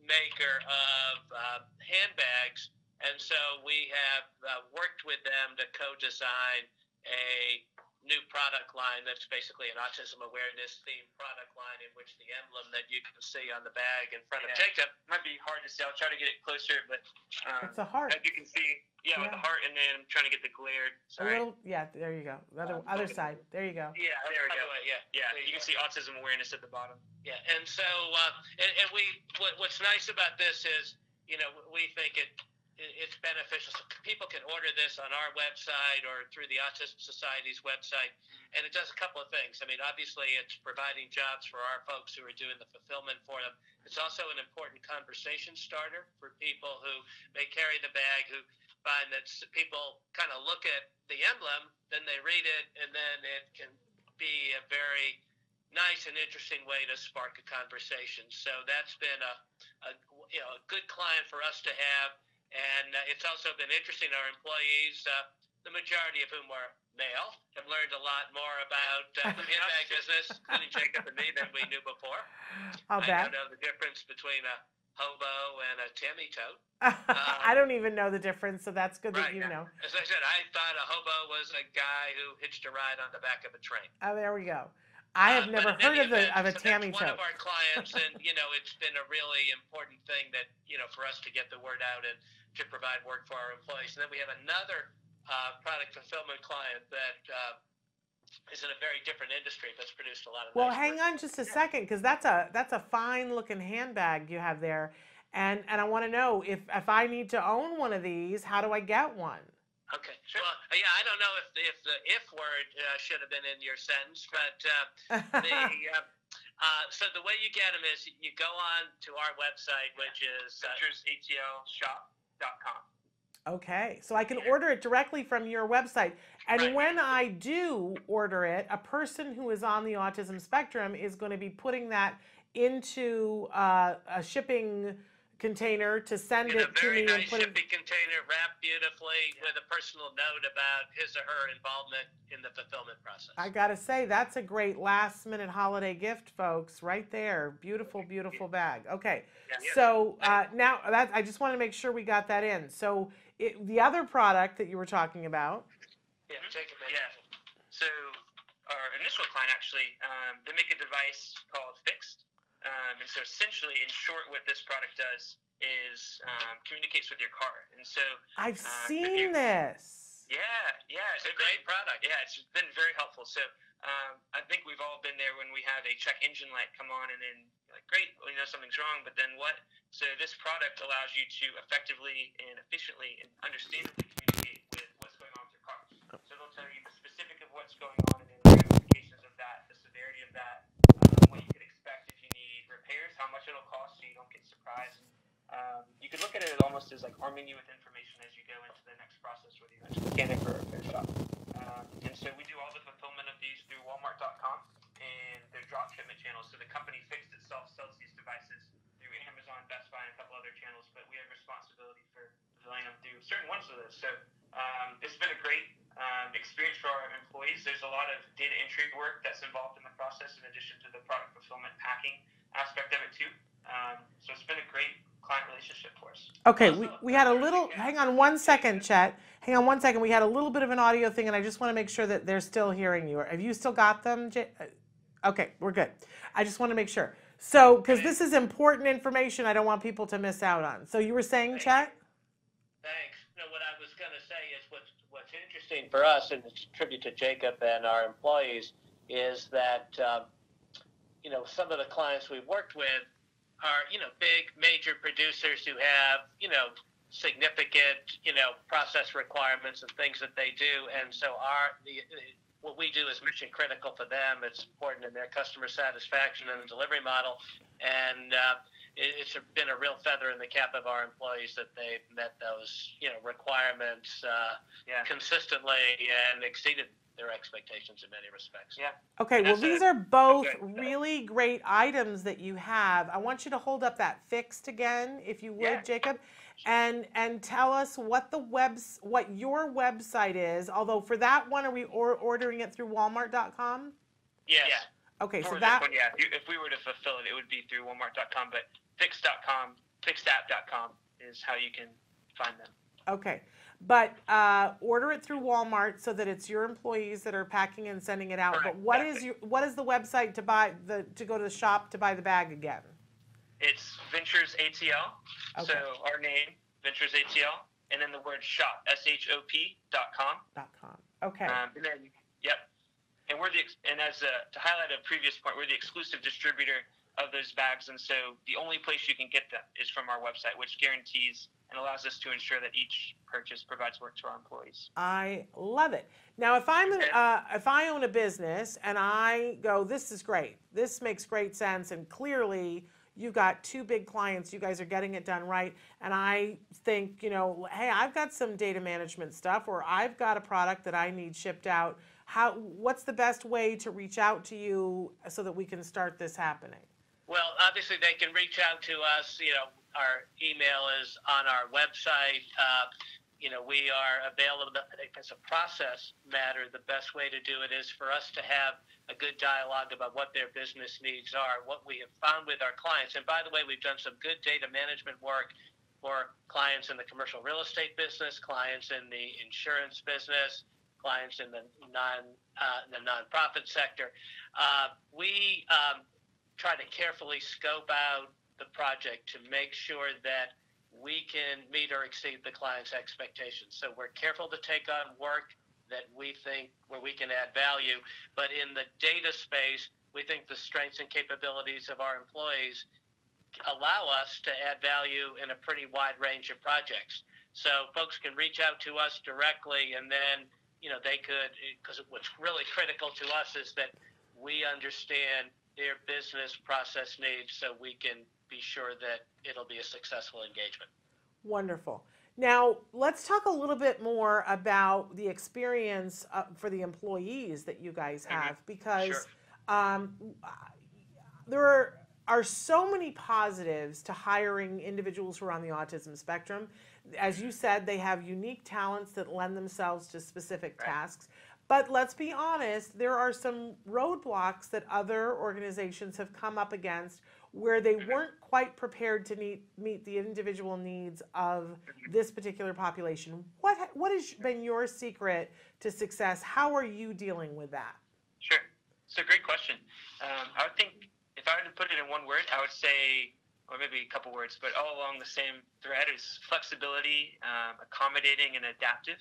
maker of uh, handbags. And so we have uh, worked with them to co-design a new product line that's basically an autism awareness themed product line in which the emblem that you can see on the bag in front of Yeah. Jacob Might be hard to see. I'll try to get it closer, but um, It's a heart. As you can see, yeah, with Yeah. the heart, and then I'm trying to get the glare. A Sorry. little, yeah. There you go. The other other side. There you go. Yeah, there we go. way, yeah, Yeah, there you can see autism awareness at the bottom. Yeah, and so uh, and, and we what, what's nice about this is you know we think it- it's beneficial. So people can order this on our website or through the Autism Society's website, and it does a couple of things. I mean, obviously, it's providing jobs for our folks who are doing the fulfillment for them. It's also an important conversation starter for people who may carry the bag who find that people kind of look at the emblem, then they read it, and then it can be a very nice and interesting way to spark a conversation. So that's been a, a you know a good client for us to have, and uh, it's also been interesting. Our employees, uh, the majority of whom are male, have learned a lot more about uh, the handbag business, including Jacob and me, than we knew before. I'll I bet. now know the difference between a hobo and a Timmy tote. I don't even know the difference, so that's good that Right. you know. As I said, I thought a hobo was a guy who hitched a ride on the back of a train. Oh, there we go. I have Uh, never heard of the event, of a so Tammy that's one of our clients, and you know, it's been a really important thing that you know for us to get the word out and to provide work for our employees. And then we have another uh, product fulfillment client that uh, is in a very different industry, but's produced a lot of. Well, nice hang work. on just a second, because that's a that's a fine looking handbag you have there, and and I want to know if if I need to own one of these, how do I get one? Okay. Well, uh, yeah, I don't know if the, if the if word uh, should have been in your sentence, but uh, the uh, uh, so the way you get them is you go on to our website, which is uh, Okay, so I can order it directly from your website, and Right. when I do order it, a person who is on the autism spectrum is going to be putting that into uh, a shipping container to send in it to me and nice put it. shipping container wrapped beautifully with a personal note about his or her involvement in the fulfillment process. I gotta say, that's a great last minute holiday gift, folks. Right there, beautiful, beautiful bag. Okay, Yeah. so uh, now that I just want to make sure we got that in. So it, the other product that you were talking about, yeah, take a minute. Yeah. So our initial client actually, um, they make a device called FIXD. Um, and so essentially, in short, what this product does is um, communicates with your car. And so, I've Uh, seen this. yeah, yeah, It's a great product. Yeah, it's been very helpful. So um, I think we've all been there when we have a check engine light come on, and then like, great, we know something's wrong, but then what? So this product allows you to effectively and efficiently and understandably communicate with what's going on with your car. So it'll tell you the specific of what's going on, and then the ramifications payers how much it'll cost, so you don't get surprised. Um, you could look at it almost as like arming you with information as you go into the next process, whether you're a mechanic or a repair shop. Um, and so we do all the fulfillment of these through Walmart.com and their drop shipment channels. So the company FIXD itself sells these devices through Amazon, Best Buy, and a couple other channels, but we have responsibility for fulfilling them through certain ones of those. So um, it's been a great um, experience for our employees. There's a lot of data entry work that's involved in the process in addition to the product fulfillment packing aspect of it too. Um, so it's been a great client relationship for us. Okay, we, we had a little, hang on one second, Chet. Hang on one second. We had a little bit of an audio thing, and I just want to make sure that they're still hearing you. Have you still got them? J- uh, Okay, we're good. I just want to make sure. So, because this is important information, I don't want people to miss out on. So you were saying, Chet? Thanks. No, what I was going to say is what's what's interesting for us, and it's a tribute to Jacob and our employees, is that um, you know some of the clients we've worked with are you know big major producers who have you know significant you know process requirements and things that they do, and so our the what we do is mission critical for them. It's important in their customer satisfaction and the delivery model, and uh, it, it's been a real feather in the cap of our employees that they've met those you know requirements uh, Yeah. consistently and exceeded their expectations in many respects. Yeah. Okay, well, these it. are both Okay. really great items that you have. I want you to hold up that FIXD again, if you would, Yeah. Jacob, and and tell us what the webs what your website is. Although for that one, are we or, ordering it through Walmart.com? Yes. Okay, For so that one, yeah. If, if we were to fulfill it, it would be through Walmart.com, but Fix.com, fixdapp.com is how you can find them. okay, but uh, order it through Walmart so that it's your employees that are packing and sending it out. But what is your what is the website to buy the to go to the shop to buy the bag again? It's Ventures ATL. Okay. So our name, Ventures ATL, and then the word shop, S H O P dot com. Dot com. Okay. Um, and then, yep. And we're the and as a, to highlight a previous point, we're the exclusive distributor of those bags, and so the only place you can get them is from our website, which guarantees and allows us to ensure that each purchase provides work to our employees. I love it. Now, if I'm an, uh, if I own a business and I go, this is great. This makes great sense, and clearly you've got two big clients. You guys are getting it done right, and I think, you know, hey, I've got some data management stuff, or I've got a product that I need shipped out. How? What's the best way to reach out to you so that we can start this happening? Well, obviously, they can reach out to us. You know, our email is on our website. Uh, you know, we are available. As a process matter, the best way to do it is for us to have a good dialogue about what their business needs are, what we have found with our clients. And by the way, we've done some good data management work for clients in the commercial real estate business, clients in the insurance business, clients in the non uh, the nonprofit sector. Uh, we um, try to carefully scope out the project to make sure that we can meet or exceed the client's expectations. So we're careful to take on work that we think where we can add value, but in the data space, we think the strengths and capabilities of our employees allow us to add value in a pretty wide range of projects. So folks can reach out to us directly, and then you know they could because what's really critical to us is that we understand their business process needs, so we can be sure that it'll be a successful engagement. Wonderful. Now, let's talk a little bit more about the experience uh, for the employees that you guys have because Sure. um, there are, are so many positives to hiring individuals who are on the autism spectrum. As you said, they have unique talents that lend themselves to specific tasks. But let's be honest, there are some roadblocks that other organizations have come up against where they weren't quite prepared to meet, meet the individual needs of this particular population. What, what has been your secret to success? How are you dealing with that? Sure. It's a great question. Um, I would think if I were to put it in one word, I would say, or maybe a couple words, but all along the same thread is flexibility, um, accommodating, and adaptive.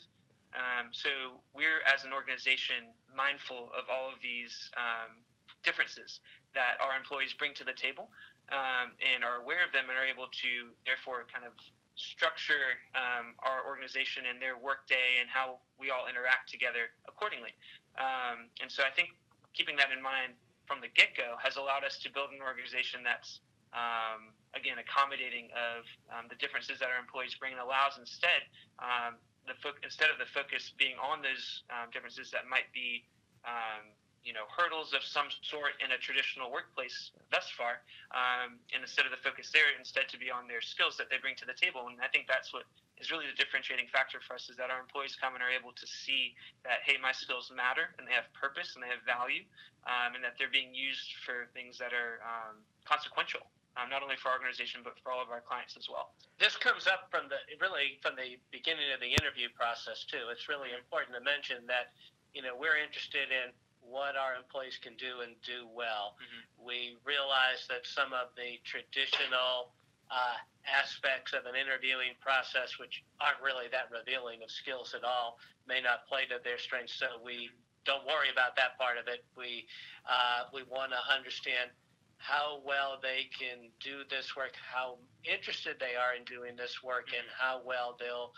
Um, so we're, as an organization, mindful of all of these um, differences that our employees bring to the table um, and are aware of them and are able to, therefore, kind of structure um, our organization and their workday and how we all interact together accordingly. Um, and so I think keeping that in mind from the get go has allowed us to build an organization that's um, again, accommodating of um, the differences that our employees bring and allows instead um, the fo- instead of the focus being on those um, differences that might be um, you know hurdles of some sort in a traditional workplace thus far, um, and instead of the focus there, instead to be on their skills that they bring to the table. And I think that's what is really the differentiating factor for us is that our employees come and are able to see that hey, my skills matter and they have purpose and they have value, um, and that they're being used for things that are um, consequential um, not only for our organization but for all of our clients as well. This comes up from the really from the beginning of the interview process too. It's really important to mention that you know we're interested in what our employees can do and do well. Mm-hmm. We realize that some of the traditional uh, aspects of an interviewing process, which aren't really that revealing of skills at all, may not play to their strengths. So we don't worry about that part of it. We uh, we want to understand how well they can do this work, how interested they are in doing this work, and how well they'll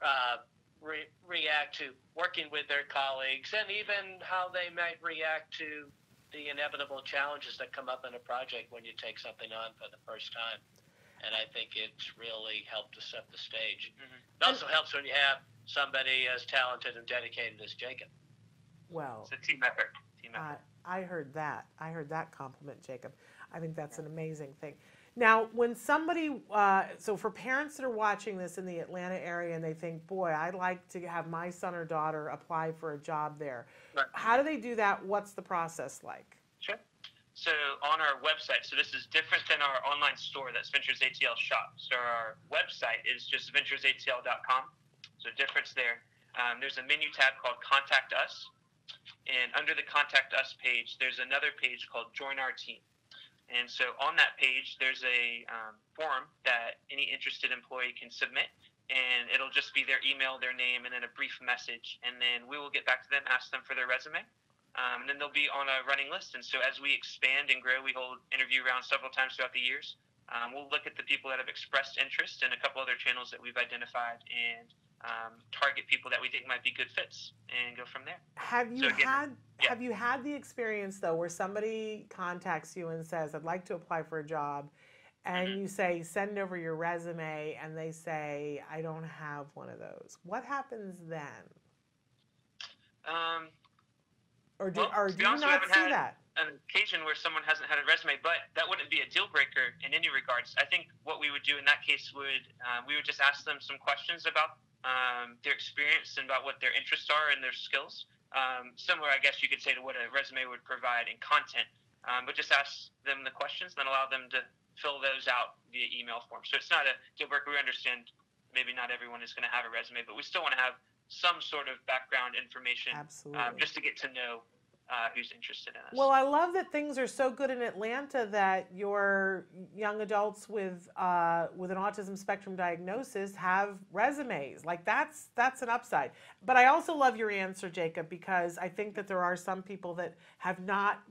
uh, re- react to working with their colleagues, and even how they might react to the inevitable challenges that come up in a project when you take something on for the first time. And I think it's really helped to set the stage. Mm-hmm. It also helps when you have somebody as talented and dedicated as Jacob. Well, it's a team effort. Team effort. Uh, I heard that. I heard that compliment, Jacob. I think that's an amazing thing. Now, when somebody, uh, so for parents that are watching this in the Atlanta area and they think, boy, I'd like to have my son or daughter apply for a job there, right. how do they do that? What's the process like? Sure. So on our website, so this is different than our online store that's Ventures ATL shop. So our website is just venturesatl.com. So difference there. Um, there's a menu tab called Contact Us. And under the Contact Us page, there's another page called Join Our Team. And so on that page, there's a um, form that any interested employee can submit, and it'll just be their email, their name, and then a brief message. And then we will get back to them, ask them for their resume. Um, and then they'll be on a running list. And so as we expand and grow, we hold interview rounds several times throughout the years. Um, we'll look at the people that have expressed interest and a couple other channels that we've identified and um, target people that we think might be good fits and go from there. Have you so again, had yeah. have you had the experience though where somebody contacts you and says, "I'd like to apply for a job," and mm-hmm. you say, "Send over your resume," and they say, "I don't have one of those." What happens then? Um, or do, well, or do you not see that? An occasion where someone hasn't had a resume, but that wouldn't be a deal breaker in any regards. I think what we would do in that case would uh, we would just ask them some questions about um, their experience and about what their interests are and their skills. Um, similar, I guess you could say, to what a resume would provide in content. Um, but just ask them the questions, and then allow them to fill those out via email form. So it's not a deal breaker. We understand maybe not everyone is going to have a resume, but we still want to have some sort of background information um, just to get to know uh, who's interested in us. Well, I love that things are so good in Atlanta that your young adults with uh, with an autism spectrum diagnosis have resumes. Like that's that's an upside. But I also love your answer, Jacob, because I think that there are some people that have not.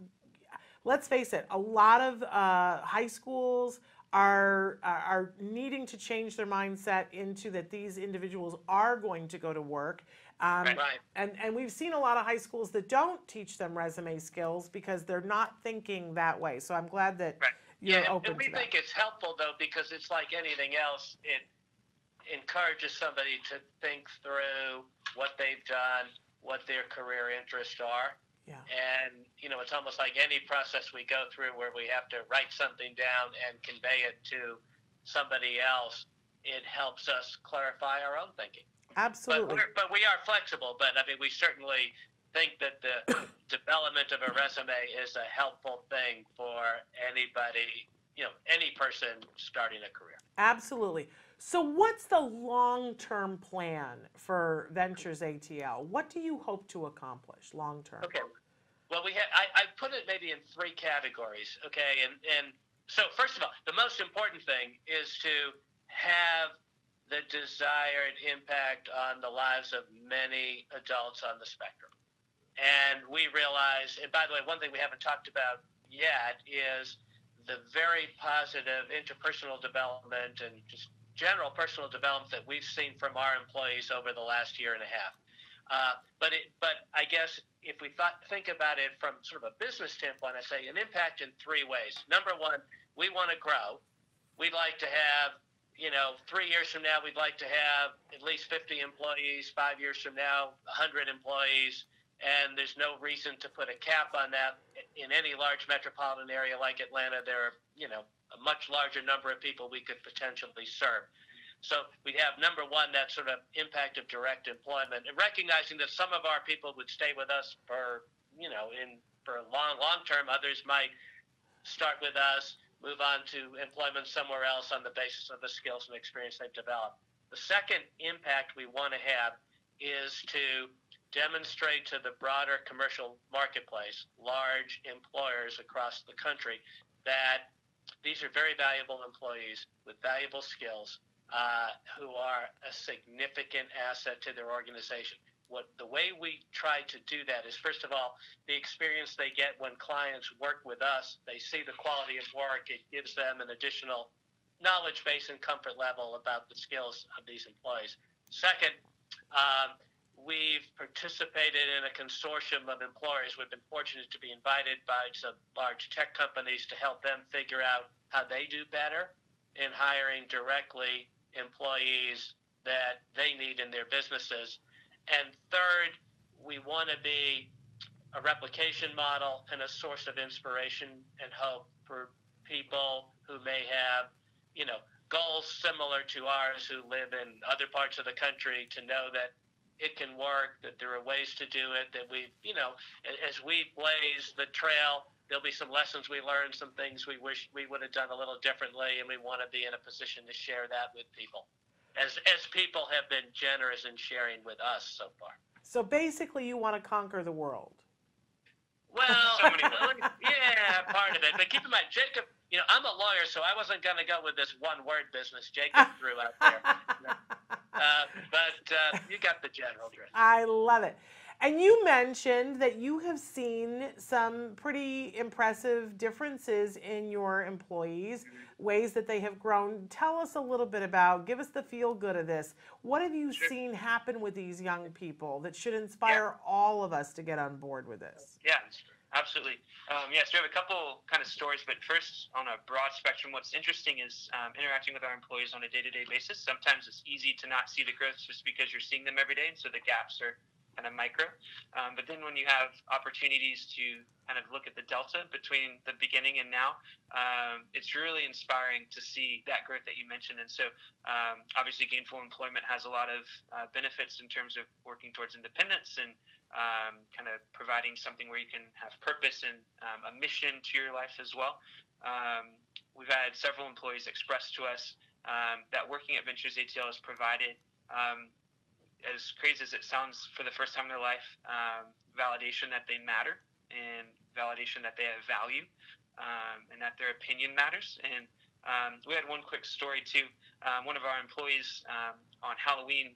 Let's face it, a lot of uh, high schools are are needing to change their mindset into that these individuals are going to go to work um, right. And and we've seen a lot of high schools that don't teach them resume skills because they're not thinking that way. So I'm glad that right. you're yeah, open and we to think it's helpful though because it's like anything else. It encourages somebody to think through what they've done, what their career interests are. Yeah. And you know, it's almost like any process we go through where we have to write something down and convey it to somebody else. It helps us clarify our own thinking. Absolutely. But, but we are flexible. But I mean, we certainly think that the development of a resume is a helpful thing for anybody, you know, any person starting a career. Absolutely. So, what's the long term plan for Ventures ATL? What do you hope to accomplish long term? Okay. Well, we had, I, I put it maybe in three categories. Okay. And, and so, first of all, the most important thing is to have the desired impact on the lives of many adults on the spectrum. And we realize, and by the way, one thing we haven't talked about yet is the very positive interpersonal development and just general personal development that we've seen from our employees over the last year and a half. Uh, but it, but I guess if we thought, think about it from sort of a business standpoint, I say an impact in three ways. Number one, we want to grow. We'd like to have, you know, three years from now, we'd like to have at least 50 employees. Five years from now, 100 employees. And there's no reason to put a cap on that. In any large metropolitan area like Atlanta, there are, you know, a much larger number of people we could potentially serve. So we have number one, that sort of impact of direct employment, and recognizing that some of our people would stay with us for, you know, in for a long, long term. Others might start with us, move on to employment somewhere else on the basis of the skills and experience they've developed. The second impact we want to have is to demonstrate to the broader commercial marketplace, large employers across the country, that these are very valuable employees with valuable skills uh, who are a significant asset to their organization what the way we try to do that is first of all the experience they get when clients work with us they see the quality of work it gives them an additional knowledge base and comfort level about the skills of these employees. Second um, we've participated in a consortium of employers. We've been fortunate to be invited by some large tech companies to help them figure out how they do better in hiring directly employees that they need in their businesses and third, we want to be a replication model and a source of inspiration and hope for people who may have, you know, goals similar to ours who live in other parts of the country to know that it can work, that there are ways to do it, that we, you know, as we blaze the trail, there'll be some lessons we learned, some things we wish we would have done a little differently, and we want to be in a position to share that with people as as people have been generous in sharing with us so far. So basically, you want to conquer the world. Well, yeah, part of it. But keep in mind, Jacob. You know, I'm a lawyer, so I wasn't going to go with this one-word business Jacob threw out there. Uh, but uh, you got the general drift. I love it. And you mentioned that you have seen some pretty impressive differences in your employees, ways that they have grown. Tell us a little bit about, give us the feel good of this. What have you sure. seen happen with these young people that should inspire yeah. all of us to get on board with this? Yeah, absolutely. Um, yes, we have a couple kind of stories, but first, on a broad spectrum, what's interesting is um, interacting with our employees on a day to day basis. Sometimes it's easy to not see the growth just because you're seeing them every day, and so the gaps are kind of micro. Um, but then when you have opportunities to kind of look at the delta between the beginning and now, um, it's really inspiring to see that growth that you mentioned. And so um, obviously gainful employment has a lot of uh, benefits in terms of working towards independence and um, kind of providing something where you can have purpose and um, a mission to your life as well. Um, we've had several employees express to us that working at Ventures ATL has provided um, as crazy as it sounds, for the first time in their life, um, validation that they matter and validation that they have value um, and that their opinion matters. And um, we had one quick story too. Um, one of our employees um, on Halloween,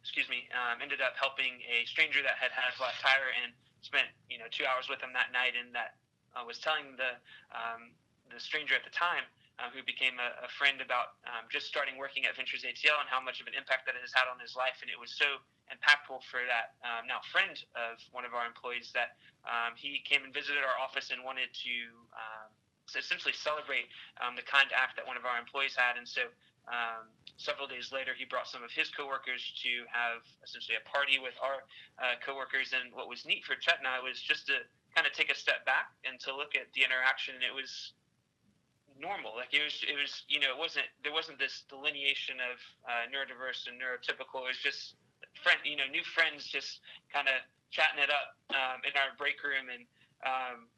excuse me, um, ended up helping a stranger that had had a flat tire and spent you know two hours with him that night, and that uh, was telling the the stranger at the time uh, who became a, a friend about um, just starting working at Ventures ATL and how much of an impact that it has had on his life. And it was so impactful for that um, now friend of one of our employees that um, he came and visited our office and wanted to um, essentially celebrate um, the kind act that one of our employees had. And so um, several days later, he brought some of his coworkers to have essentially a party with our uh, coworkers. And what was neat for Chet and I was just to kind of take a step back and to look at the interaction. And it was normal. Like it was, it was, you know, it wasn't there wasn't this delineation of uh, neurodiverse and neurotypical. It was just friend, you know, new friends just kind of chatting it up um, in our break room, and um,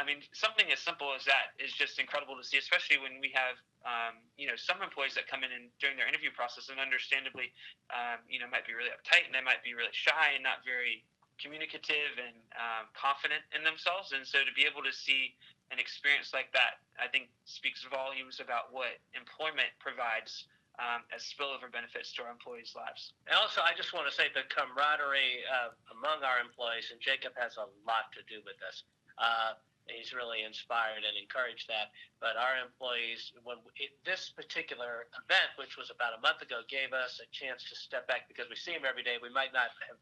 I mean, something as simple as that is just incredible to see, especially when we have, um, you know, some employees that come in and during their interview process and understandably, um, you know, might be really uptight and they might be really shy and not very communicative and um, confident in themselves. And so to be able to see an experience like that, I think speaks volumes about what employment provides um, as spillover benefits to our employees' lives. And also, I just want to say the camaraderie uh, among our employees, and Jacob has a lot to do with this. Uh, he's really inspired and encouraged that. But our employees, when it, this particular event, which was about a month ago, gave us a chance to step back because we see him every day. We might not have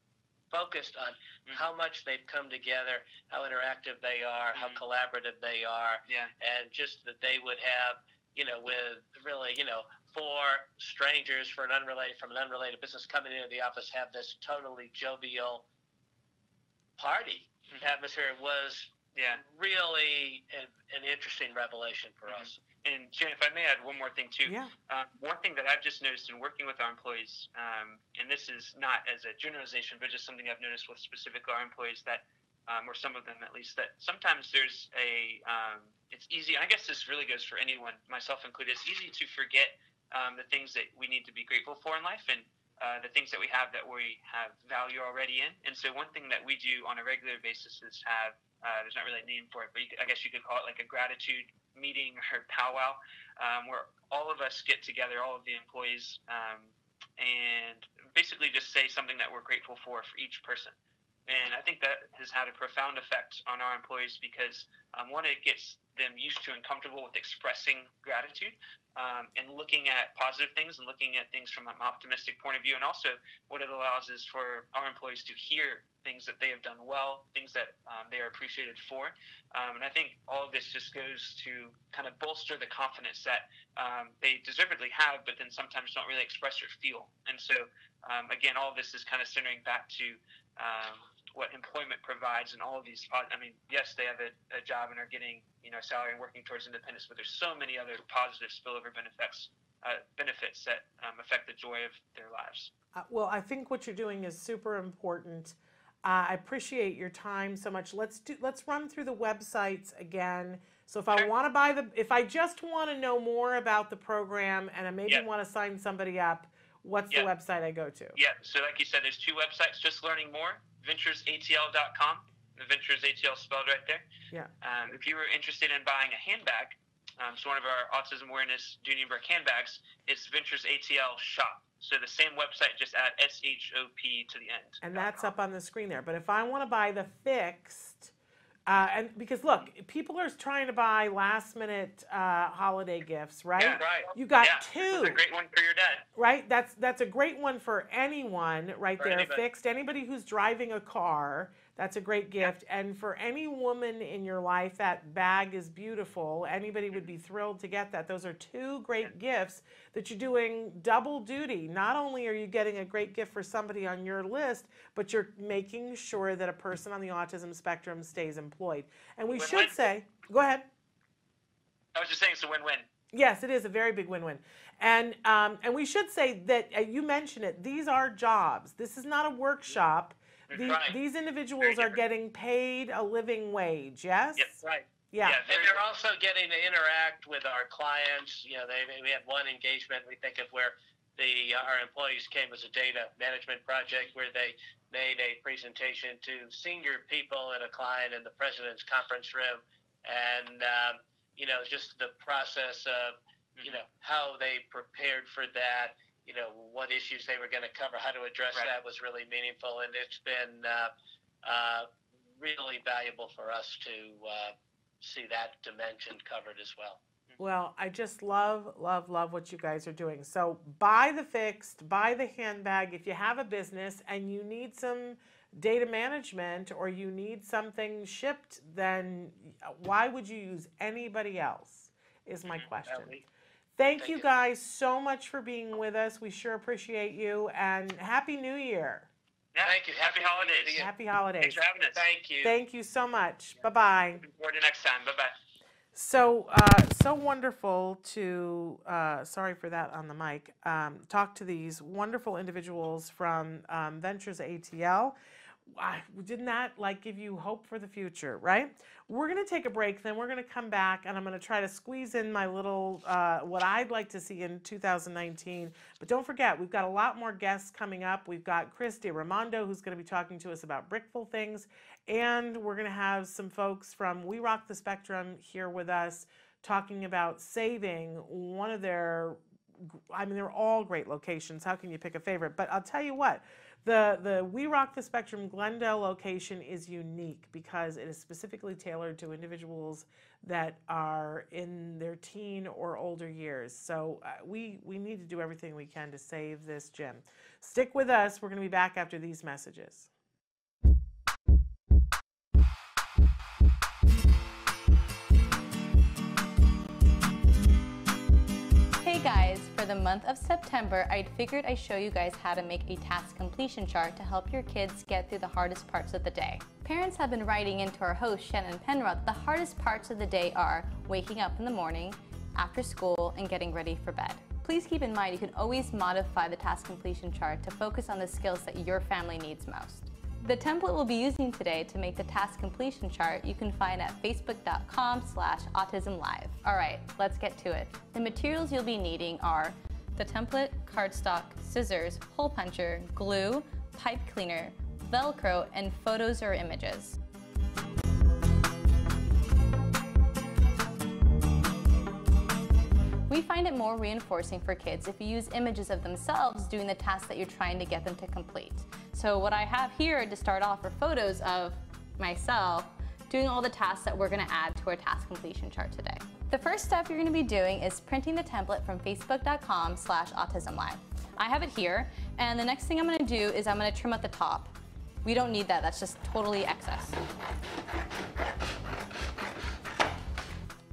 focused on mm-hmm. how much they've come together, how interactive they are, mm-hmm. how collaborative they are, yeah. and just that they would have, you know, with really, you know, four strangers for an unrelated from an unrelated business coming into the office have this totally jovial party mm-hmm. atmosphere was yeah really an, an interesting revelation for mm-hmm. us. And Jen, if I may add one more thing too. Yeah. Uh, one thing that I've just noticed in working with our employees, um, and this is not as a generalization, but just something I've noticed with specifically our employees that, um, or some of them at least, that sometimes there's a, um, it's easy. I guess this really goes for anyone, myself included. It's easy to forget um, the things that we need to be grateful for in life and uh, the things that we have that we have value already in. And so one thing that we do on a regular basis is have uh, there's not really a name for it, but you, I guess you could call it like a gratitude meeting or powwow, um, where all of us get together, all of the employees, um, and basically just say something that we're grateful for for each person. And I think that has had a profound effect on our employees because um, one, it gets them used to and comfortable with expressing gratitude um, and looking at positive things and looking at things from an optimistic point of view. And also, what it allows is for our employees to hear things that they have done well, things that um, they are appreciated for. Um, and I think all of this just goes to kind of bolster the confidence that um, they deservedly have, but then sometimes don't really express or feel. And so, um, again, all of this is kind of centering back to um, what employment provides and all of these. I mean, yes, they have a, a job and are getting you know salary and working towards independence, but there's so many other positive spillover benefits uh, benefits that um, affect the joy of their lives. Uh, well, I think what you're doing is super important. Uh, I appreciate your time so much. Let's do. Let's run through the websites again. So if sure. I want to buy the, if I just want to know more about the program and I maybe yep. want to sign somebody up, what's yep. the website I go to? Yeah. So like you said, there's two websites. Just learning more venturesatl.com. The Ventures ATL spelled right there. Yeah. Um, if you were interested in buying a handbag, um, so one of our autism awareness Dooney and Bourke handbags, it's Ventures ATL Shop. So the same website, just add S H O P to the end. And that's up on the screen there. But if I want to buy the FIXD, uh, and because look, people are trying to buy last minute uh, holiday gifts, right? Yeah, right. You got yeah, two. That's a great one for your dad. Right. That's that's a great one for anyone, right for there. Anybody. FIXD. Anybody who's driving a car. That's a great gift. And for any woman in your life, that bag is beautiful. Anybody would be thrilled to get that. Those are two great gifts that you're doing double duty. Not only are you getting a great gift for somebody on your list, but you're making sure that a person on the autism spectrum stays employed. And we win-win. should say, go ahead. I was just saying it's a win-win. Yes, it is a very big win-win. And um, and we should say that uh, you mentioned it. These are jobs. This is not a workshop. These, these individuals are getting paid a living wage, yes? Yep. Right. Yeah. Yeah, And they're also getting to interact with our clients. You know, they, we had one engagement we think of where the our employees came as a data management project where they made a presentation to senior people at a client in the president's conference room, and um, you know just the process of you know how they prepared for that you know what issues they were going to cover, how to address Right. that was really meaningful, and it's been uh, uh, really valuable for us to uh, see that dimension covered as well. Well, I just love, love, love what you guys are doing. So buy the FIXD, buy the handbag. If you have a business and you need some data management or you need something shipped, then why would you use anybody else? Is my question. We- Thank, Thank you you. guys so much for being with us. We sure appreciate you and Happy New Year. Yeah. Thank you. Happy Happy holidays. you. Happy holidays. Thanks for having us. Thank you. Thank you so much. Bye bye. Looking forward to next time. Bye bye. So, uh, so wonderful to, uh, sorry for that on the mic, um, talk to these wonderful individuals from um, Ventures ATL. Didn't that like give you hope for the future, right? We're going to take a break, then we're going to come back and I'm going to try to squeeze in my little, uh, what I'd like to see in 2019. But don't forget, we've got a lot more guests coming up. We've got Chris DeRamondo, who's going to be talking to us about Brickful things. And we're going to have some folks from We Rock the Spectrum here with us talking about saving one of their, I mean, they're all great locations. How can you pick a favorite? But I'll tell you what, the, the We Rock the Spectrum Glendale location is unique because it is specifically tailored to individuals that are in their teen or older years. So uh, we, we need to do everything we can to save this gym. Stick with us. We're going to be back after these messages. For the month of September, I figured I'd show you guys how to make a task completion chart to help your kids get through the hardest parts of the day. Parents have been writing into our host, Shannon Penrod, the hardest parts of the day are waking up in the morning, after school, and getting ready for bed. Please keep in mind you can always modify the task completion chart to focus on the skills that your family needs most. The template we'll be using today to make the task completion chart you can find at facebook.com slash autismlive. All right, let's get to it. The materials you'll be needing are the template, cardstock, scissors, hole puncher, glue, pipe cleaner, Velcro, and photos or images. We find it more reinforcing for kids if you use images of themselves doing the task that you're trying to get them to complete. So what I have here to start off are photos of myself doing all the tasks that we're gonna add to our task completion chart today. The first step you're gonna be doing is printing the template from facebook.com slash autismlive. I have it here, and the next thing I'm gonna do is I'm gonna trim at the top. We don't need that, that's just totally excess.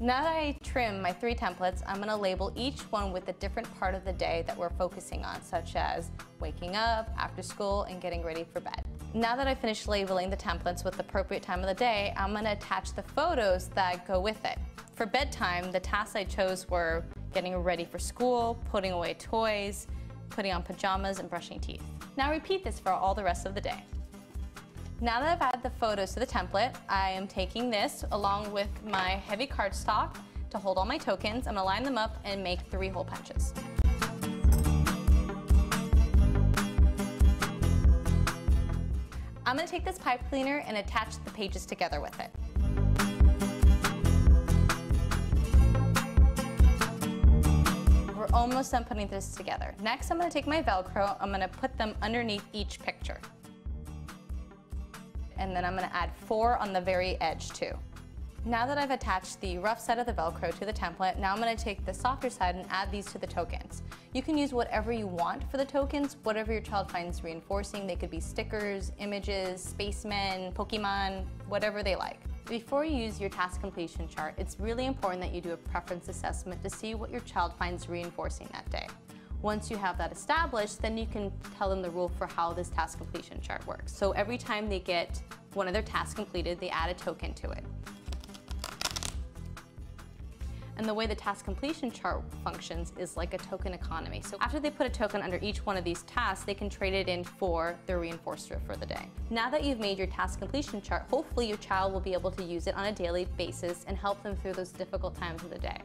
Now that I trim my three templates, I'm gonna label each one with a different part of the day that we're focusing on, such as waking up, after school, and getting ready for bed. Now that I've finished labeling the templates with the appropriate time of the day, I'm gonna attach the photos that go with it. For bedtime, the tasks I chose were getting ready for school, putting away toys, putting on pajamas, and brushing teeth. Now repeat this for all the rest of the day. Now that I've added the photos to the template, I am taking this along with my heavy cardstock to hold all my tokens. I'm gonna line them up and make three hole punches. I'm gonna take this pipe cleaner and attach the pages together with it. We're almost done putting this together. Next, I'm gonna take my Velcro, I'm gonna put them underneath each picture and then I'm gonna add four on the very edge too. Now that I've attached the rough side of the Velcro to the template, now I'm gonna take the softer side and add these to the tokens. You can use whatever you want for the tokens, whatever your child finds reinforcing. They could be stickers, images, spacemen, Pokemon, whatever they like. Before you use your task completion chart, it's really important that you do a preference assessment to see what your child finds reinforcing that day. Once you have that established, then you can tell them the rule for how this task completion chart works. So every time they get one of their tasks completed, they add a token to it. And the way the task completion chart functions is like a token economy. So after they put a token under each one of these tasks, they can trade it in for their reinforcer for the day. Now that you've made your task completion chart, hopefully your child will be able to use it on a daily basis and help them through those difficult times of the day.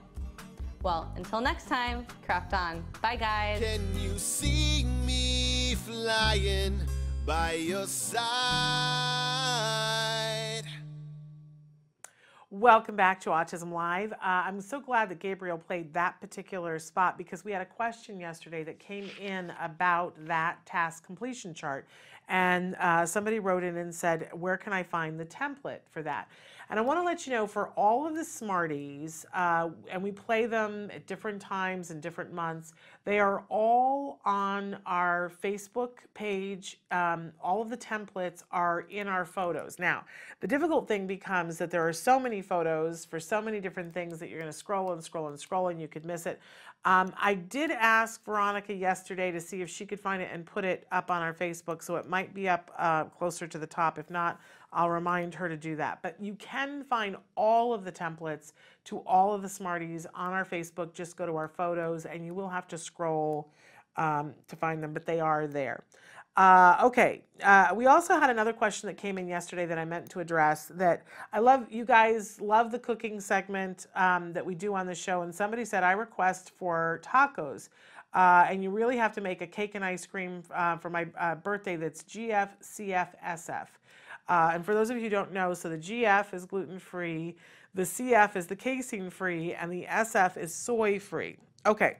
Well, until next time, craft on. Bye, guys. Can you see me flying by your side? Welcome back to Autism Live. Uh, I'm so glad that Gabriel played that particular spot because we had a question yesterday that came in about that task completion chart. And uh, somebody wrote in and said, Where can I find the template for that? And I want to let you know for all of the Smarties, uh, and we play them at different times and different months, they are all on our Facebook page. Um, all of the templates are in our photos. Now, the difficult thing becomes that there are so many photos for so many different things that you're going to scroll and scroll and scroll and you could miss it. Um, I did ask Veronica yesterday to see if she could find it and put it up on our Facebook, so it might be up uh, closer to the top. If not, I'll remind her to do that. But you can find all of the templates to all of the Smarties on our Facebook. Just go to our photos and you will have to scroll um, to find them, but they are there. Uh, okay, uh, we also had another question that came in yesterday that I meant to address. That I love, you guys love the cooking segment um, that we do on the show, and somebody said I request for tacos, uh, and you really have to make a cake and ice cream uh, for my uh, birthday. That's GFCFSF. Uh, and for those of you who don't know, so the GF is gluten free, the CF is the casein free, and the SF is soy free. Okay,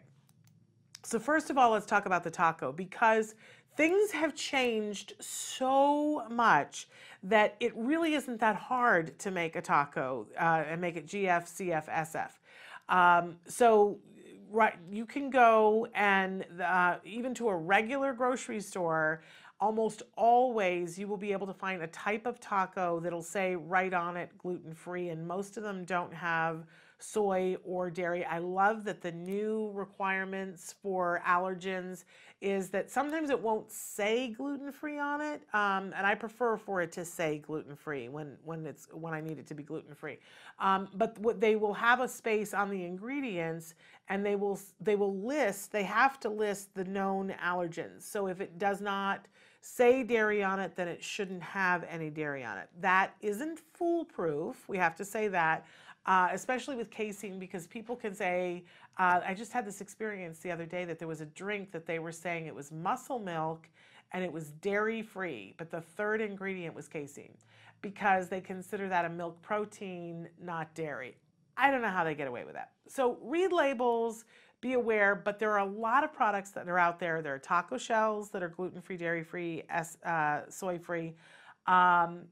so first of all, let's talk about the taco because things have changed so much that it really isn't that hard to make a taco uh, and make it GF, CF, SF. Um, so right, you can go and uh, even to a regular grocery store almost always you will be able to find a type of taco that'll say right on it gluten free and most of them don't have soy or dairy. I love that the new requirements for allergens is that sometimes it won't say gluten free on it, um, and I prefer for it to say gluten free when when it's when I need it to be gluten free. Um, but what they will have a space on the ingredients, and they will they will list. They have to list the known allergens. So if it does not say dairy on it, then it shouldn't have any dairy on it. That isn't foolproof. We have to say that uh, especially with casein, because people can say, uh, I just had this experience the other day that there was a drink that they were saying it was muscle milk and it was dairy free, but the third ingredient was casein because they consider that a milk protein, not dairy. I don't know how they get away with that. So read labels, be aware, but there are a lot of products that are out there. There are taco shells that are gluten free, dairy free, uh, soy free. Um,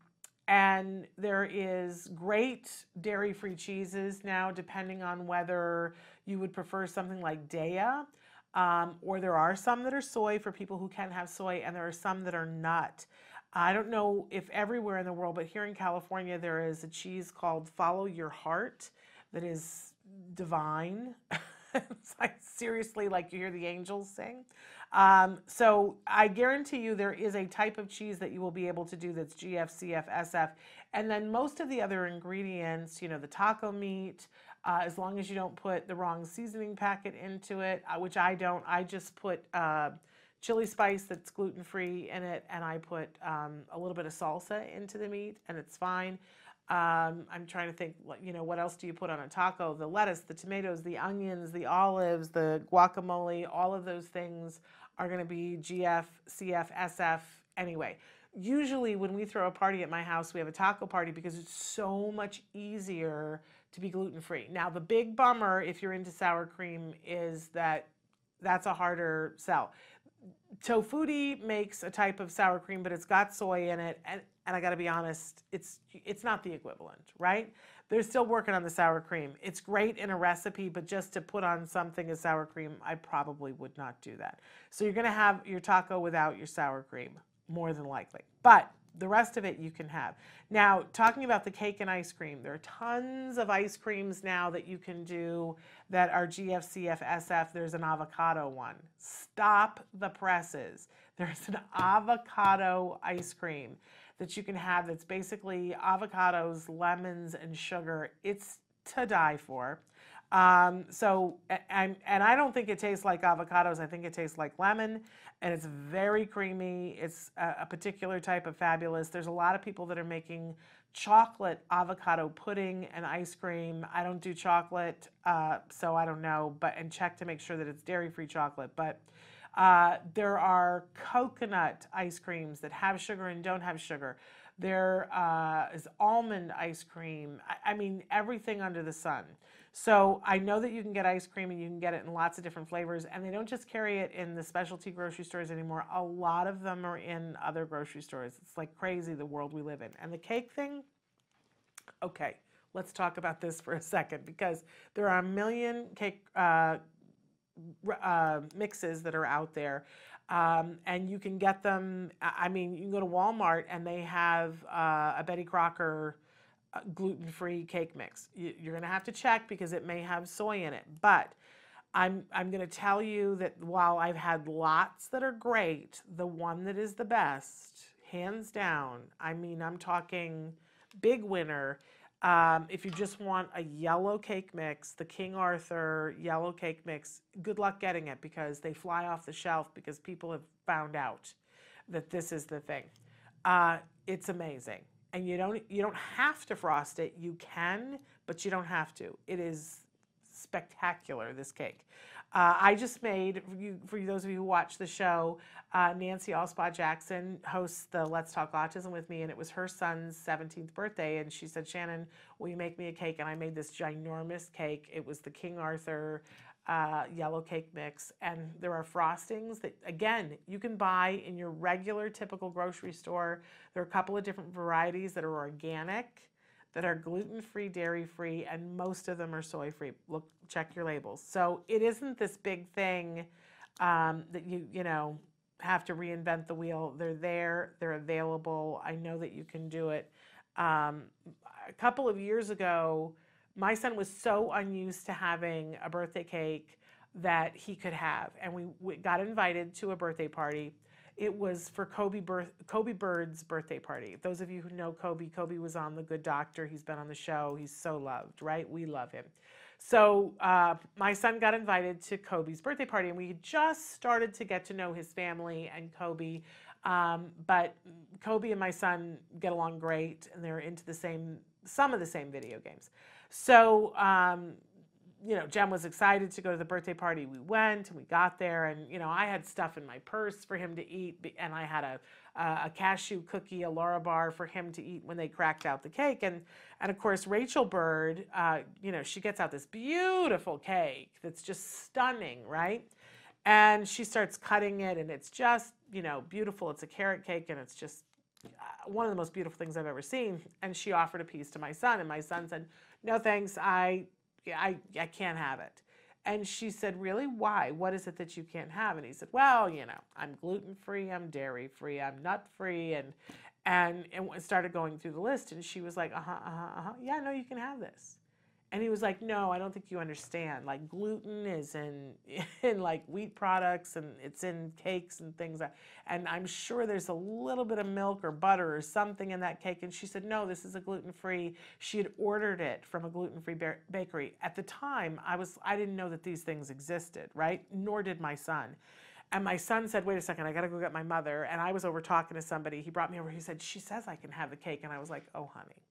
and there is great dairy free cheeses now, depending on whether you would prefer something like Daiya, um, or there are some that are soy for people who can have soy, and there are some that are nut. I don't know if everywhere in the world, but here in California, there is a cheese called Follow Your Heart that is divine. it's like seriously like you hear the angels sing. Um, so I guarantee you there is a type of cheese that you will be able to do that's GF, CF, SF. And then most of the other ingredients, you know, the taco meat, uh, as long as you don't put the wrong seasoning packet into it, uh, which I don't, I just put uh, chili spice that's gluten free in it, and I put um, a little bit of salsa into the meat, and it's fine. Um, I'm trying to think, you know, what else do you put on a taco? The lettuce, the tomatoes, the onions, the olives, the guacamole, all of those things are going to be GF, CF, SF anyway. Usually, when we throw a party at my house, we have a taco party because it's so much easier to be gluten free. Now, the big bummer, if you're into sour cream, is that that's a harder sell. Tofutti makes a type of sour cream, but it's got soy in it, and, and I got to be honest, it's it's not the equivalent, right? They're still working on the sour cream. It's great in a recipe, but just to put on something as sour cream, I probably would not do that. So you're going to have your taco without your sour cream, more than likely. But the rest of it you can have. Now, talking about the cake and ice cream, there are tons of ice creams now that you can do that are GFCF, SF. There's an avocado one. Stop the presses. There's an avocado ice cream that you can have that's basically avocados, lemons, and sugar. It's to die for. Um, so, and, and I don't think it tastes like avocados. I think it tastes like lemon, and it's very creamy. It's a, a particular type of fabulous. There's a lot of people that are making chocolate avocado pudding and ice cream. I don't do chocolate, uh, so I don't know, but and check to make sure that it's dairy-free chocolate. But uh, there are coconut ice creams that have sugar and don't have sugar. There uh, is almond ice cream. I, I, mean, everything under the sun. So I know that you can get ice cream and you can get it in lots of different flavors, and they don't just carry it in the specialty grocery stores anymore. A lot of them are in other grocery stores. It's like crazy the world we live in. And the cake thing, okay, let's talk about this for a second because there are a million cake uh, uh, mixes that are out there. Um, and you can get them. I mean, you can go to Walmart and they have uh, a Betty Crocker uh, gluten-free cake mix. You, are going to have to check because it may have soy in it. But I'm I'm going to tell you that while I've had lots that are great, the one that is the best, hands down. I mean, I'm talking big winner um, if you just want a yellow cake mix, the King Arthur yellow cake mix, good luck getting it because they fly off the shelf because people have found out that this is the thing. Uh, it's amazing, and you don't you don't have to frost it. You can, but you don't have to. It is spectacular. This cake. Uh, I just made, for, you, for those of you who watch the show, uh, Nancy Alspaugh Jackson hosts the Let's Talk Autism with me, and it was her son's 17th birthday. And she said, Shannon, will you make me a cake? And I made this ginormous cake. It was the King Arthur uh, yellow cake mix. And there are frostings that, again, you can buy in your regular, typical grocery store. There are a couple of different varieties that are organic that are gluten-free, dairy-free, and most of them are soy-free. Look, check your labels. So it isn't this big thing um, that you, you know, have to reinvent the wheel. They're there, they're available. I know that you can do it. Um, a couple of years ago, my son was so unused to having a birthday cake that he could have. And we, we got invited to a birthday party. It was for Coby, birth, Coby Bird's birthday party. Those of you who know Coby, Coby was on The Good Doctor. He's been on the show. He's so loved, right? We love him. So uh, my son got invited to Coby's birthday party, and we just started to get to know his family and Coby. Um, but Coby and my son get along great, and they're into the same, some of the same video games. So um, you know, Jem was excited to go to the birthday party. We went and we got there, and you know, I had stuff in my purse for him to eat, and I had a a cashew cookie, a Larabar for him to eat when they cracked out the cake, and and of course Rachel Bird, uh, you know, she gets out this beautiful cake that's just stunning, right? And she starts cutting it, and it's just you know beautiful. It's a carrot cake, and it's just uh, one of the most beautiful things I've ever seen. And she offered a piece to my son, and my son said, "No thanks, I I, I can't have it. And she said, Really? Why? What is it that you can't have? And he said, Well, you know, I'm gluten free, I'm dairy free, I'm nut free, and and and started going through the list. And she was like, Uh huh, uh huh, uh huh. Yeah, no, you can have this. And he was like, "No, I don't think you understand. Like gluten is in in like wheat products and it's in cakes and things. That, and I'm sure there's a little bit of milk or butter or something in that cake." And she said, "No, this is a gluten-free." She had ordered it from a gluten-free bakery. At the time, I was I didn't know that these things existed, right? Nor did my son. And my son said, "Wait a second, I got to go get my mother." And I was over talking to somebody. He brought me over. He said, "She says I can have the cake." And I was like, "Oh, honey."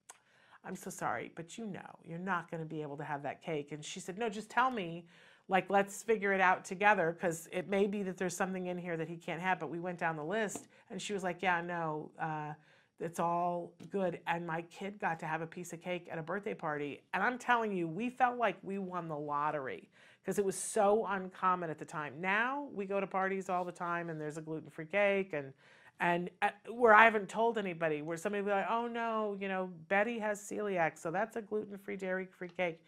I'm so sorry, but you know, you're not going to be able to have that cake. And she said, No, just tell me, like, let's figure it out together because it may be that there's something in here that he can't have. But we went down the list and she was like, Yeah, no, uh, it's all good. And my kid got to have a piece of cake at a birthday party. And I'm telling you, we felt like we won the lottery because it was so uncommon at the time. Now we go to parties all the time and there's a gluten free cake and and uh, where I haven't told anybody, where somebody will be like, oh no, you know, Betty has celiac, so that's a gluten free, dairy free cake.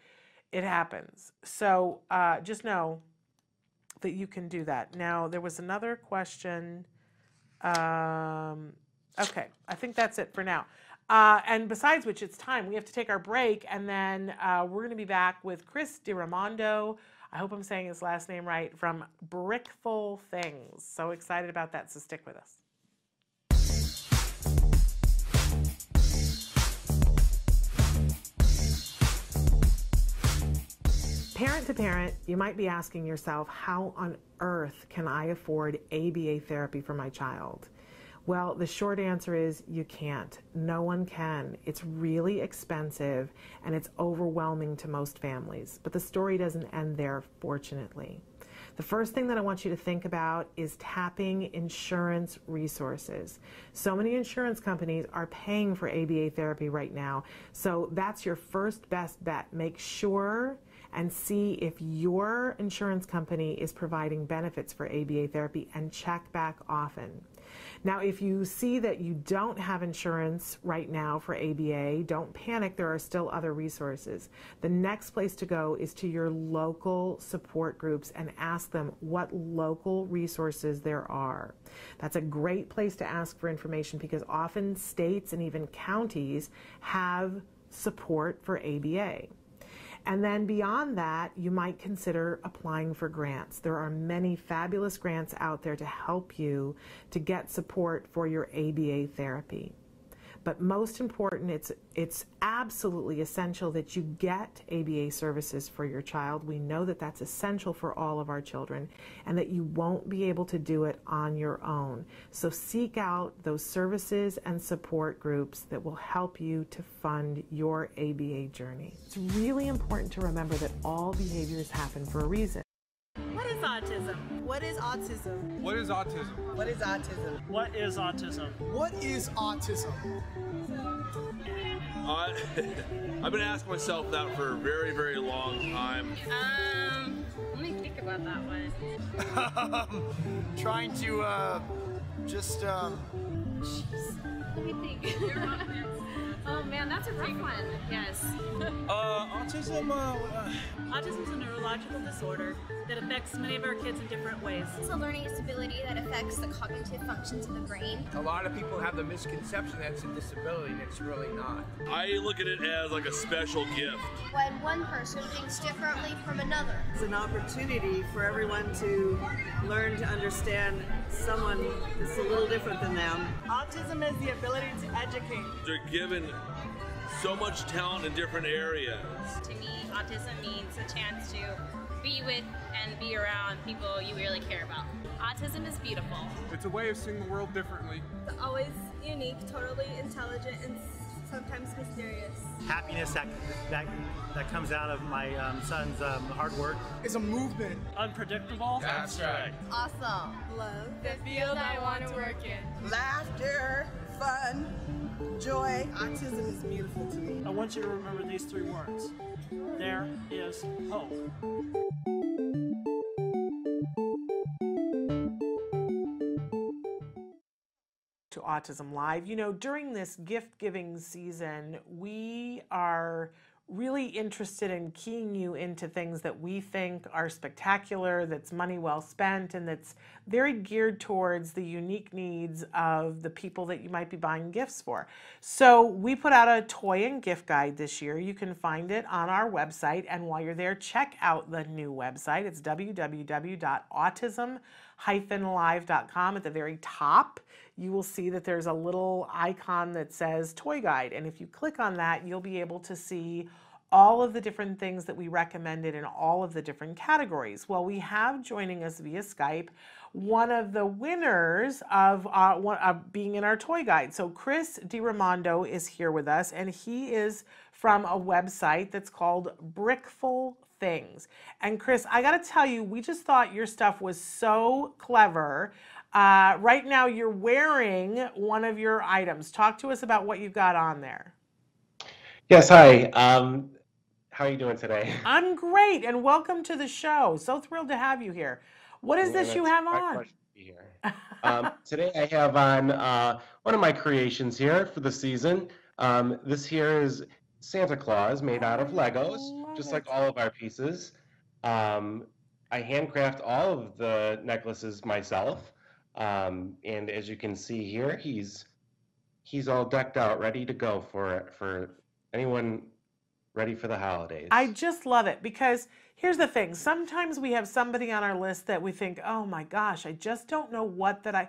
It happens. So uh, just know that you can do that. Now, there was another question. Um, okay, I think that's it for now. Uh, and besides which, it's time. We have to take our break, and then uh, we're going to be back with Chris DiRamondo. I hope I'm saying his last name right from Brickful Things. So excited about that, so stick with us. Parent to parent, you might be asking yourself, how on earth can I afford ABA therapy for my child? Well, the short answer is you can't. No one can. It's really expensive and it's overwhelming to most families. But the story doesn't end there, fortunately. The first thing that I want you to think about is tapping insurance resources. So many insurance companies are paying for ABA therapy right now. So that's your first best bet. Make sure and see if your insurance company is providing benefits for ABA therapy and check back often. Now, if you see that you don't have insurance right now for ABA, don't panic. There are still other resources. The next place to go is to your local support groups and ask them what local resources there are. That's a great place to ask for information because often states and even counties have support for ABA. And then beyond that, you might consider applying for grants. There are many fabulous grants out there to help you to get support for your ABA therapy. But most important, it's, it's absolutely essential that you get ABA services for your child. We know that that's essential for all of our children and that you won't be able to do it on your own. So seek out those services and support groups that will help you to fund your ABA journey. It's really important to remember that all behaviors happen for a reason. What is autism? What is autism? What is autism? What is autism? What is autism? What is autism? Uh, I've been asking myself that for a very, very long time. Um, let me think about that one. Trying to, uh, just, um. Jeez. Let me think. Oh man, that's a rough one. Yes. Uh, autism. Uh, uh, autism is a neurological disorder that affects many of our kids in different ways. It's a learning disability that affects affects the cognitive functions of the brain. A lot of people have the misconception that it's a disability, and it's really not. I look at it as like a special gift. When one person thinks differently from another. It's an opportunity for everyone to learn to understand someone that's a little different than them. Autism is the ability to educate. They're given so much talent in different areas. To me, autism means a chance to be with and be around people you really care about. Autism is beautiful. It's a way of seeing the world differently. It's always unique, totally intelligent, and sometimes mysterious. Happiness that that, that comes out of my um, son's um, hard work. It's a movement. Unpredictable. That's right. Awesome. Love. The field I want to work in. Laughter, fun, joy. Autism is beautiful to me. I want you to remember these three words. There is hope. to Autism Live. You know, during this gift giving season, we are really interested in keying you into things that we think are spectacular, that's money well spent, and that's very geared towards the unique needs of the people that you might be buying gifts for. So, we put out a toy and gift guide this year. You can find it on our website, and while you're there, check out the new website. It's www.autism-live.com at the very top you will see that there's a little icon that says Toy Guide. And if you click on that, you'll be able to see all of the different things that we recommended in all of the different categories. Well, we have joining us via Skype one of the winners of, uh, one, of being in our toy guide. So Chris DiRamondo is here with us, and he is from a website that's called Brickful Things. And Chris, I got to tell you, we just thought your stuff was so clever. Uh, right now, you're wearing one of your items. Talk to us about what you've got on there. Yes, hi. Um, how are you doing today? I'm great, and welcome to the show. So thrilled to have you here. What is Yeah, this you have on? pleasure to be here. Um, today I have on uh, one of my creations here for the season. Um, this here is Santa Claus made out of Legos, just like all of our pieces. Um, I handcraft all of the necklaces myself, um, and as you can see here, he's he's all decked out, ready to go for for anyone ready for the holidays. I just love it because here's the thing. Sometimes we have somebody on our list that we think, oh my gosh, I just don't know what that I.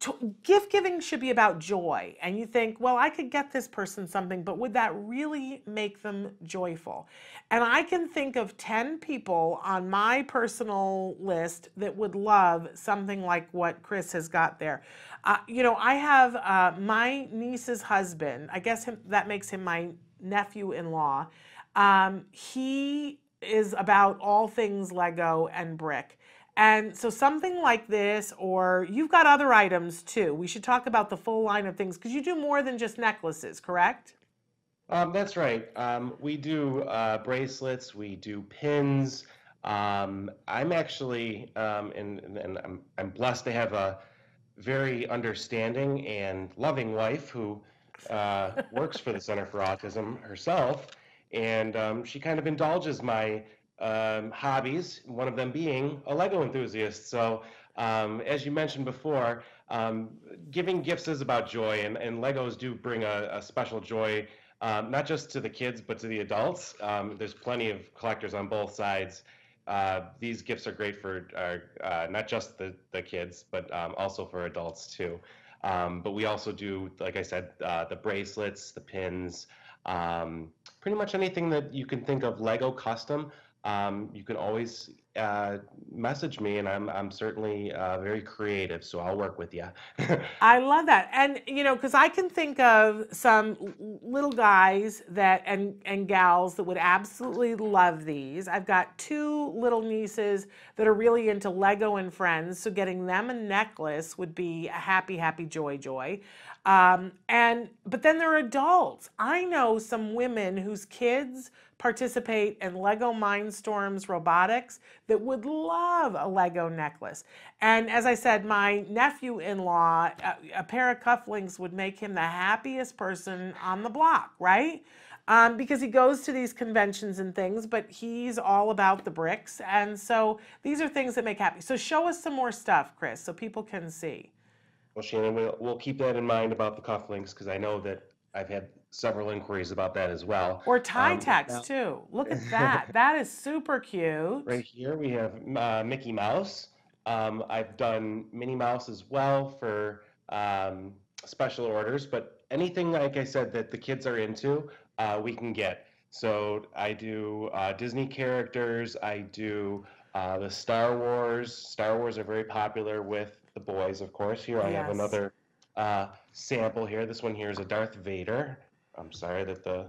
To, gift giving should be about joy. And you think, well, I could get this person something, but would that really make them joyful? And I can think of 10 people on my personal list that would love something like what Chris has got there. Uh, you know, I have uh, my niece's husband, I guess him, that makes him my nephew in law. Um, he is about all things Lego and brick. And so something like this, or you've got other items too. We should talk about the full line of things because you do more than just necklaces, correct? Um, that's right. Um, we do uh, bracelets, we do pins. Um, I'm actually, um, and, and I'm, I'm blessed to have a very understanding and loving wife who uh, works for the Center for Autism herself. And um, she kind of indulges my um, hobbies, one of them being a Lego enthusiast. So, um, as you mentioned before, um, giving gifts is about joy, and, and Legos do bring a, a special joy, um, not just to the kids, but to the adults. Um, there's plenty of collectors on both sides. Uh, these gifts are great for uh, uh, not just the, the kids, but um, also for adults too. But we also do, like I said, uh, the bracelets, the pins, pretty much anything that you can think of Lego custom. Um, you can always uh, message me, and I'm I'm certainly uh, very creative, so I'll work with you. I love that. And you know, because I can think of some little guys that and and gals that would absolutely love these. I've got two little nieces that are really into Lego and friends, so getting them a necklace would be a happy, happy, joy, joy. Um, and but then they're adults. I know some women whose kids participate in Lego Mindstorms robotics that would love a Lego necklace. And as I said, my nephew in law, a, a pair of cufflinks would make him the happiest person on the block, right? um, because he goes to these conventions and things, but he's all about the bricks. And so these are things that make happy. So show us some more stuff, Chris, so people can see. Well, Shannon, we'll, we'll keep that in mind about the cufflinks because I know that I've had several inquiries about that as well. Or tie Um, tacks now- too. Look at that. that is super cute. Right here we have uh, Mickey Mouse. Um, I've done Minnie Mouse as well for um, special orders, but anything like I said that the kids are into, uh, we can get. So I do uh, Disney characters. I do uh, the Star Wars. Star Wars are very popular with the boys, of course. Here I have Yes. another uh, sample here. This one here is a Darth Vader. I'm sorry that the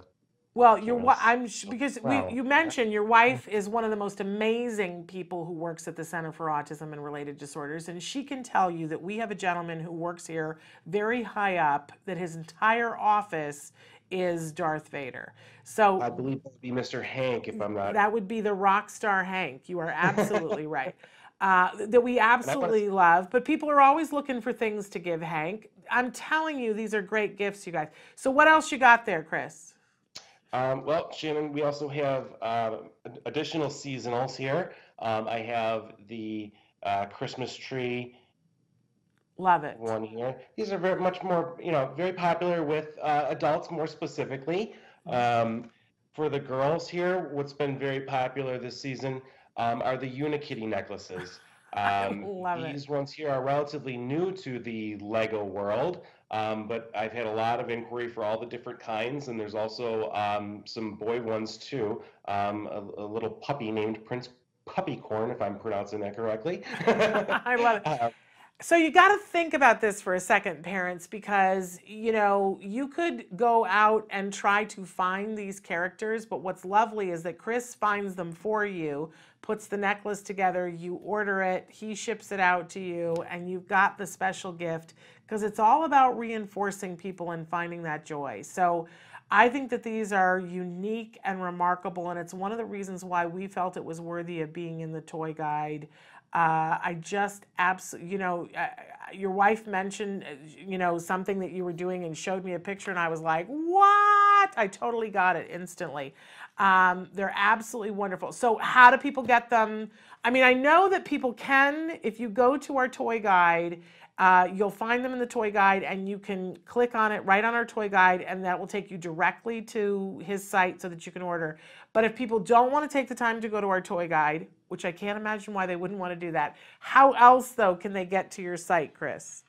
Well, your Yes. wi- I'm sh- because Wow. we, you mentioned your wife is one of the most amazing people who works at the Center for Autism and Related Disorders, and she can tell you that we have a gentleman who works here very high up that his entire office is Darth Vader. So I believe that would be Mr. Hank, if I'm not. that would be the rock star Hank. You are absolutely right. Uh, that we absolutely love, but people are always looking for things to give Hank. I'm telling you, these are great gifts, you guys. So what else you got there, Chris? Um, well, Shannon, we also have uh, additional seasonals here. Um, I have the uh, Christmas tree Love it. one here. These are very much more, you know, very popular with uh, adults more specifically. Um, for the girls here, what's been very popular this season um, are the Unikitty necklaces. Um, love it. these ones here are relatively new to the Lego world, um, but I've had a lot of inquiry for all the different kinds, and there's also um, some boy ones too. Um, a, a little puppy named Prince Puppycorn, if I'm pronouncing that correctly. I love it. Uh, So you got to think about this for a second, parents, because you know you could go out and try to find these characters, but what's lovely is that Chris finds them for you, puts the necklace together, you order it, he ships it out to you, and you've got the special gift because it's all about reinforcing people and finding that joy. So I think that these are unique and remarkable, and it's one of the reasons why we felt it was worthy of being in the toy guide. Uh, I just absolutely, you know, uh, your wife mentioned, uh, you know, something that you were doing and showed me a picture, and I was like, what? I totally got it instantly. Um, they're absolutely wonderful. So, how do people get them? I mean, I know that people can, if you go to our toy guide, uh, you'll find them in the toy guide and you can click on it right on our toy guide, and that will take you directly to his site so that you can order. But if people don't want to take the time to go to our toy guide, which I can't imagine why they wouldn't want to do that, how else though can they get to your site, Chris?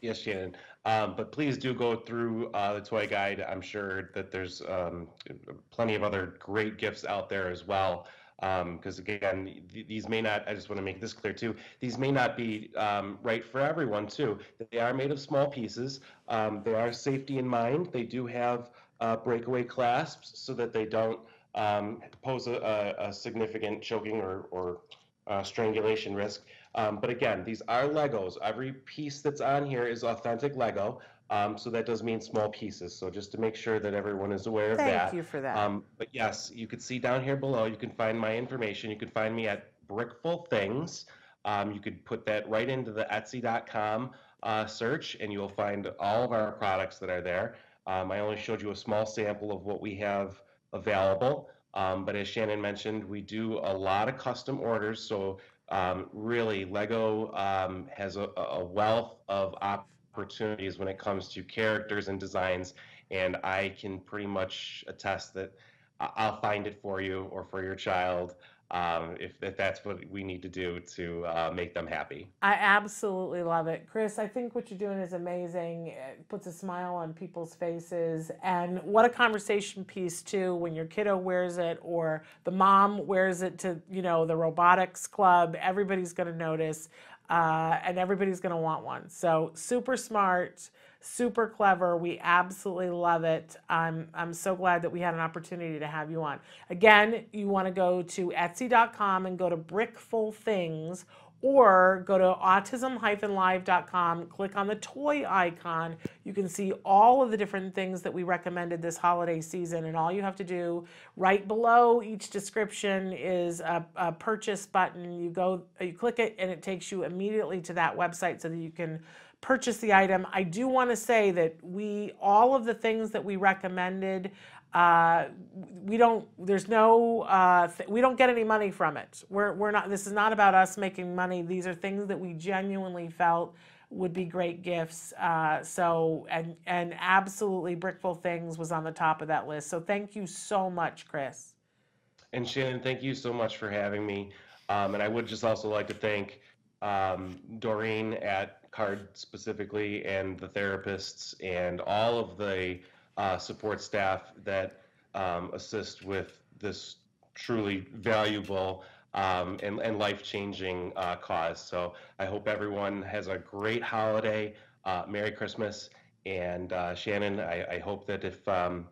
Yes, Shannon. Um, but please do go through uh, the toy guide. I'm sure that there's um, plenty of other great gifts out there as well. Because again, th- these may not, I just want to make this clear too, these may not be um, right for everyone too. They are made of small pieces. Um, they are safety in mind. They do have uh, breakaway clasps so that they don't um, pose a, a, a significant choking or, or uh, strangulation risk. Um, but again, these are Legos. Every piece that's on here is authentic Lego. Um, so that does mean small pieces. So just to make sure that everyone is aware of Thank that. Thank you for that. Um, but yes, you can see down here below, you can find my information. You can find me at Brickful Things. Um, you could put that right into the Etsy.com uh, search, and you will find all of our products that are there. Um, I only showed you a small sample of what we have available. Um, but as Shannon mentioned, we do a lot of custom orders. So um, really, Lego um, has a, a wealth of opportunities when it comes to characters and designs. And I can pretty much attest that I'll find it for you or for your child um, if, if that's what we need to do to uh, make them happy. I absolutely love it. Chris, I think what you're doing is amazing. It puts a smile on people's faces. And what a conversation piece, too, when your kiddo wears it or the mom wears it to, you know, the robotics club. Everybody's going to notice uh, and everybody's going to want one. So, super smart, super clever. We absolutely love it. I'm, I'm so glad that we had an opportunity to have you on. Again, you want to go to etsy.com and go to Brickful Things or go to autism-live.com, click on the toy icon. You can see all of the different things that we recommended this holiday season. And all you have to do right below each description is a, a purchase button. You go, you click it, and it takes you immediately to that website so that you can purchase the item. I do want to say that we, all of the things that we recommended, Uh, we don't. There's no. Uh, th- we don't get any money from it. We're we're not. This is not about us making money. These are things that we genuinely felt would be great gifts. Uh, so and and absolutely Brickful Things was on the top of that list. So thank you so much, Chris. And Shannon, thank you so much for having me. Um, and I would just also like to thank um, Doreen at CARD specifically, and the therapists, and all of the uh, support staff that um, assist with this truly valuable um, and, and life changing uh, cause. So I hope everyone has a great holiday. Uh, Merry Christmas. And uh, Shannon, I, I, hope that if um,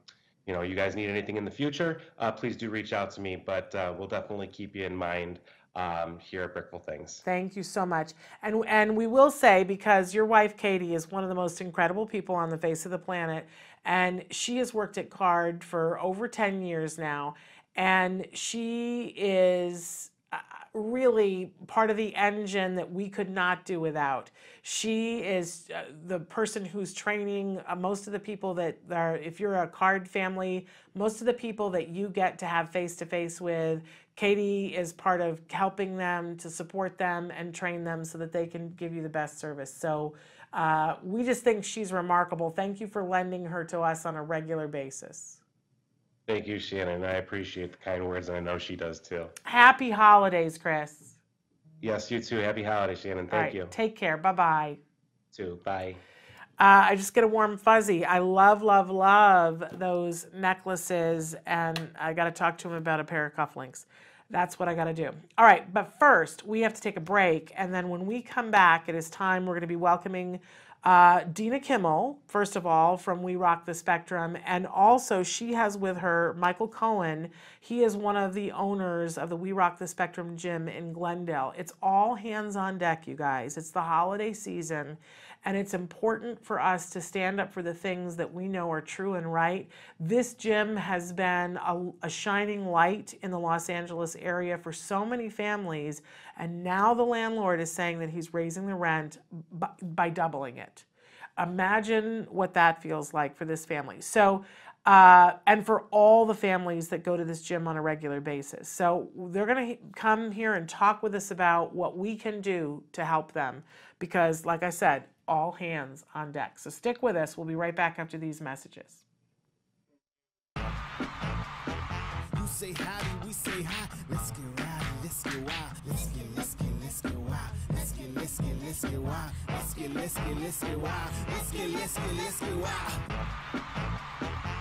you know you guys need anything in the future, uh, please do reach out to me. But uh, we'll definitely keep you in mind um, here at Brickful Things. Thank you so much. And and we will say because your wife Katie is one of the most incredible people on the face of the planet, and she has worked at CARD for over ten years now, and she is uh, really part of the engine that we could not do without. She is uh, the person who's training uh, most of the people that are, if you're a card family, most of the people that you get to have face to face with, Katie is part of helping them to support them and train them so that they can give you the best service. So uh, we just think she's remarkable. Thank you for lending her to us on a regular basis. Thank you, Shannon. I appreciate the kind words, and I know she does too. Happy holidays, Chris. Yes, you too. Happy holidays, Shannon. Thank you. Take care. Bye bye. Too. Bye. Uh, I just get a warm fuzzy. I love, love, love those necklaces, and I got to talk to him about a pair of cufflinks. That's what I got to do. All right, but first, we have to take a break, and then when we come back, it is time we're going to be welcoming uh, Dina Kimmel, first of all, from We Rock the Spectrum, and also she has with her Michael Cohen. He is one of the owners of the We Rock the Spectrum gym in Glendale. It's all hands on deck, you guys. It's the holiday season, and it's important for us to stand up for the things that we know are true and right. This gym has been a, a, shining light in the Los Angeles area for so many families, and now the landlord is saying that he's raising the rent by, by doubling it. Imagine what that feels like for this family. So, uh, and for all the families that go to this gym on a regular basis. So they're going to come here and talk with us about what we can do to help them because, like I said, all hands on deck. So stick with us. We'll be right back after these messages. Say we say hi. Let's get let's get wild. Let's get, let's get, let's get wild. Let's get, let's get, let's get wild. Let's get, let's get, let's get wild. Let's get, let's get, let's get wild.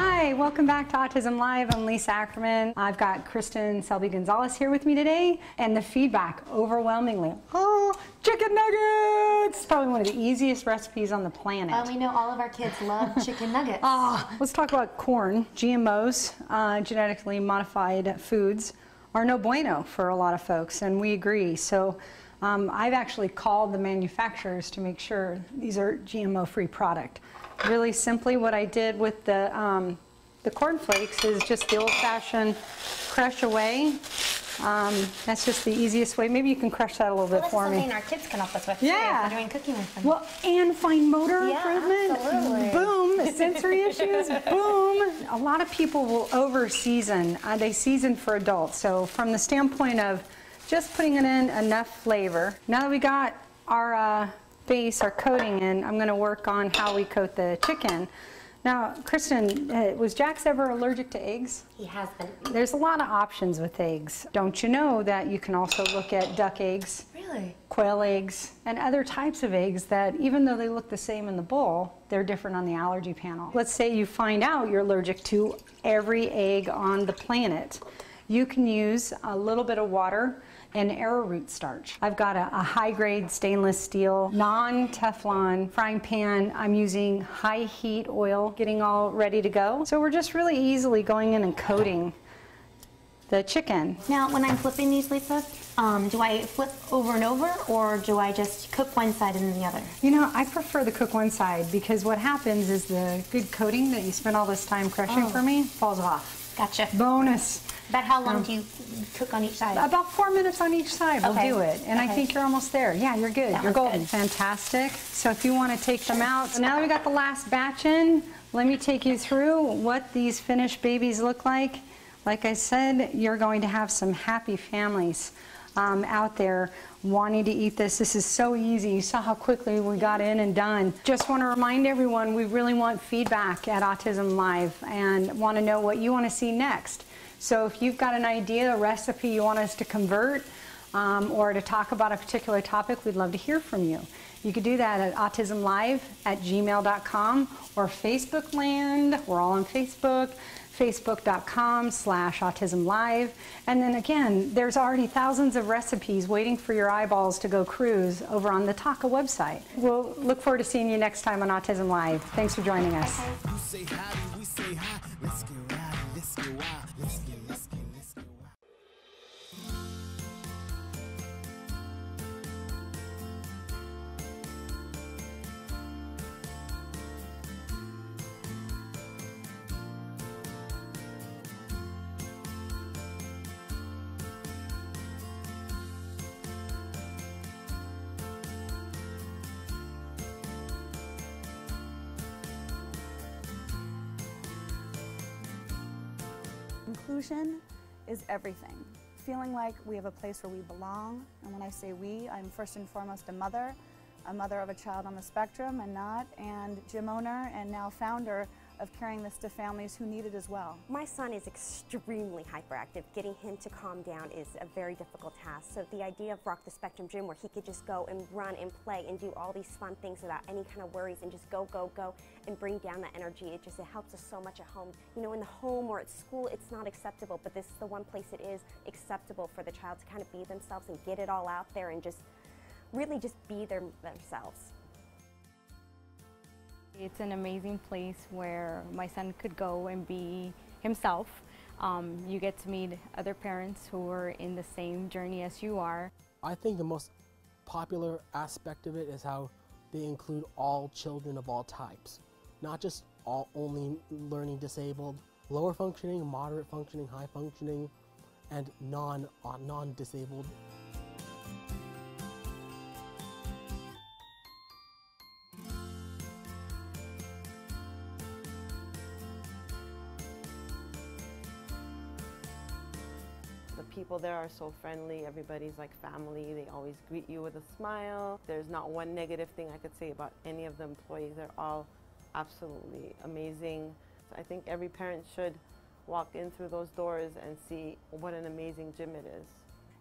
Hi, welcome back to Autism Live. I'm Lisa Ackerman. I've got Kristen Selby Gonzalez here with me today, and the feedback overwhelmingly. Oh, chicken nuggets! Probably one of the easiest recipes on the planet. Uh, we know all of our kids love chicken nuggets. Oh, let's talk about corn. GMOs, uh, genetically modified foods, are no bueno for a lot of folks, and we agree. So. Um, I've actually called the manufacturers to make sure these are GMO-free product really simply what I did with the, um, the corn flakes is just the old-fashioned crush away. Um, that's just the easiest way. Maybe you can crush that a little well, bit for me. something our kids can help us with yeah. too, doing cooking with them. Well, and fine motor yeah, improvement. Absolutely. Boom. Sensory issues. Boom. A lot of people will over season. Uh, they season for adults. So from the standpoint of just putting it in enough flavor. Now that we got our uh, base, our coating in, I'm going to work on how we coat the chicken. Now, Kristen, uh, was Jax ever allergic to eggs? He has been. There's a lot of options with eggs. Don't you know that you can also look at duck eggs? Really? Quail eggs and other types of eggs that even though they look the same in the bowl, they're different on the allergy panel. Let's say you find out you're allergic to every egg on the planet. You can use a little bit of water and arrowroot starch. I've got a, a high-grade stainless steel, non-Teflon frying pan. I'm using high heat oil, getting all ready to go. So we're just really easily going in and coating the chicken. Now, when I'm flipping these, Lisa, um, do I flip over and over or do I just cook one side and then the other? You know, I prefer the cook one side because what happens is the good coating that you spent all this time crushing oh. for me falls off. Gotcha. Bonus. About how long Um, do you cook on each side? About four minutes on each side will do it. And I think you're almost there. Yeah, you're good. That you're golden. good. Fantastic. So if you want to take them out, so now that we got the last batch in, let me take you through what these finished babies look like. Like I said, you're going to have some happy families um, out there wanting to eat this. This is so easy. You saw how quickly we got in and done. Just want to remind everyone we really want feedback at Autism Live and want to know what you want to see next. So if you've got an idea, a recipe you want us to convert, um, or to talk about a particular topic, we'd love to hear from you. You could do that at autismlive at gmail.com or Facebook Land. We're all on Facebook, facebook.com slash autismlive. And then again, there's already thousands of recipes waiting for your eyeballs to go cruise over on the TACA website. We'll look forward to seeing you next time on Autism Live. Thanks for joining us. Let's get wild. Let's get, let's get, Inclusion is everything. Feeling like we have a place where we belong, and when I say we, I'm first and foremost a mother, a mother of a child on the spectrum and not, and gym owner and now founder of carrying this to families who need it as well. My son is extremely hyperactive. Getting him to calm down is a very difficult task. So the idea of Rock the Spectrum Gym where he could just go and run and play and do all these fun things without any kind of worries and just go, go, go and bring down that energy, it just it helps us so much at home. You know, in the home or at school, it's not acceptable, but this is the one place it is acceptable for the child to kind of be themselves and get it all out there and just really just be their, themselves. It's an amazing place where my son could go and be himself. Um, you get to meet other parents who are in the same journey as you are. I think the most popular aspect of it is how they include all children of all types, not just all only learning disabled, lower functioning, moderate functioning, high functioning, and non uh, non-disabled. People there are so friendly. Everybody's like family. They always greet you with a smile. There's not one negative thing I could say about any of the employees. They're all absolutely amazing. So I think every parent should walk in through those doors and see what an amazing gym it is.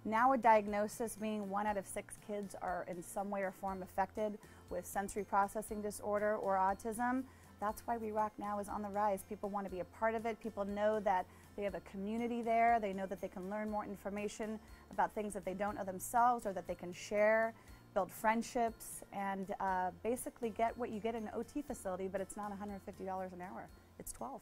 Now a diagnosis meaning one out of six kids are in some way or form affected with sensory processing disorder or autism. That's why We Rock Now is on the rise. People want to be a part of it. People know that they have a community there. They know that they can learn more information about things that they don't know themselves or that they can share, build friendships, and uh, basically get what you get in an OT facility, but it's not $150 an hour. It's 12.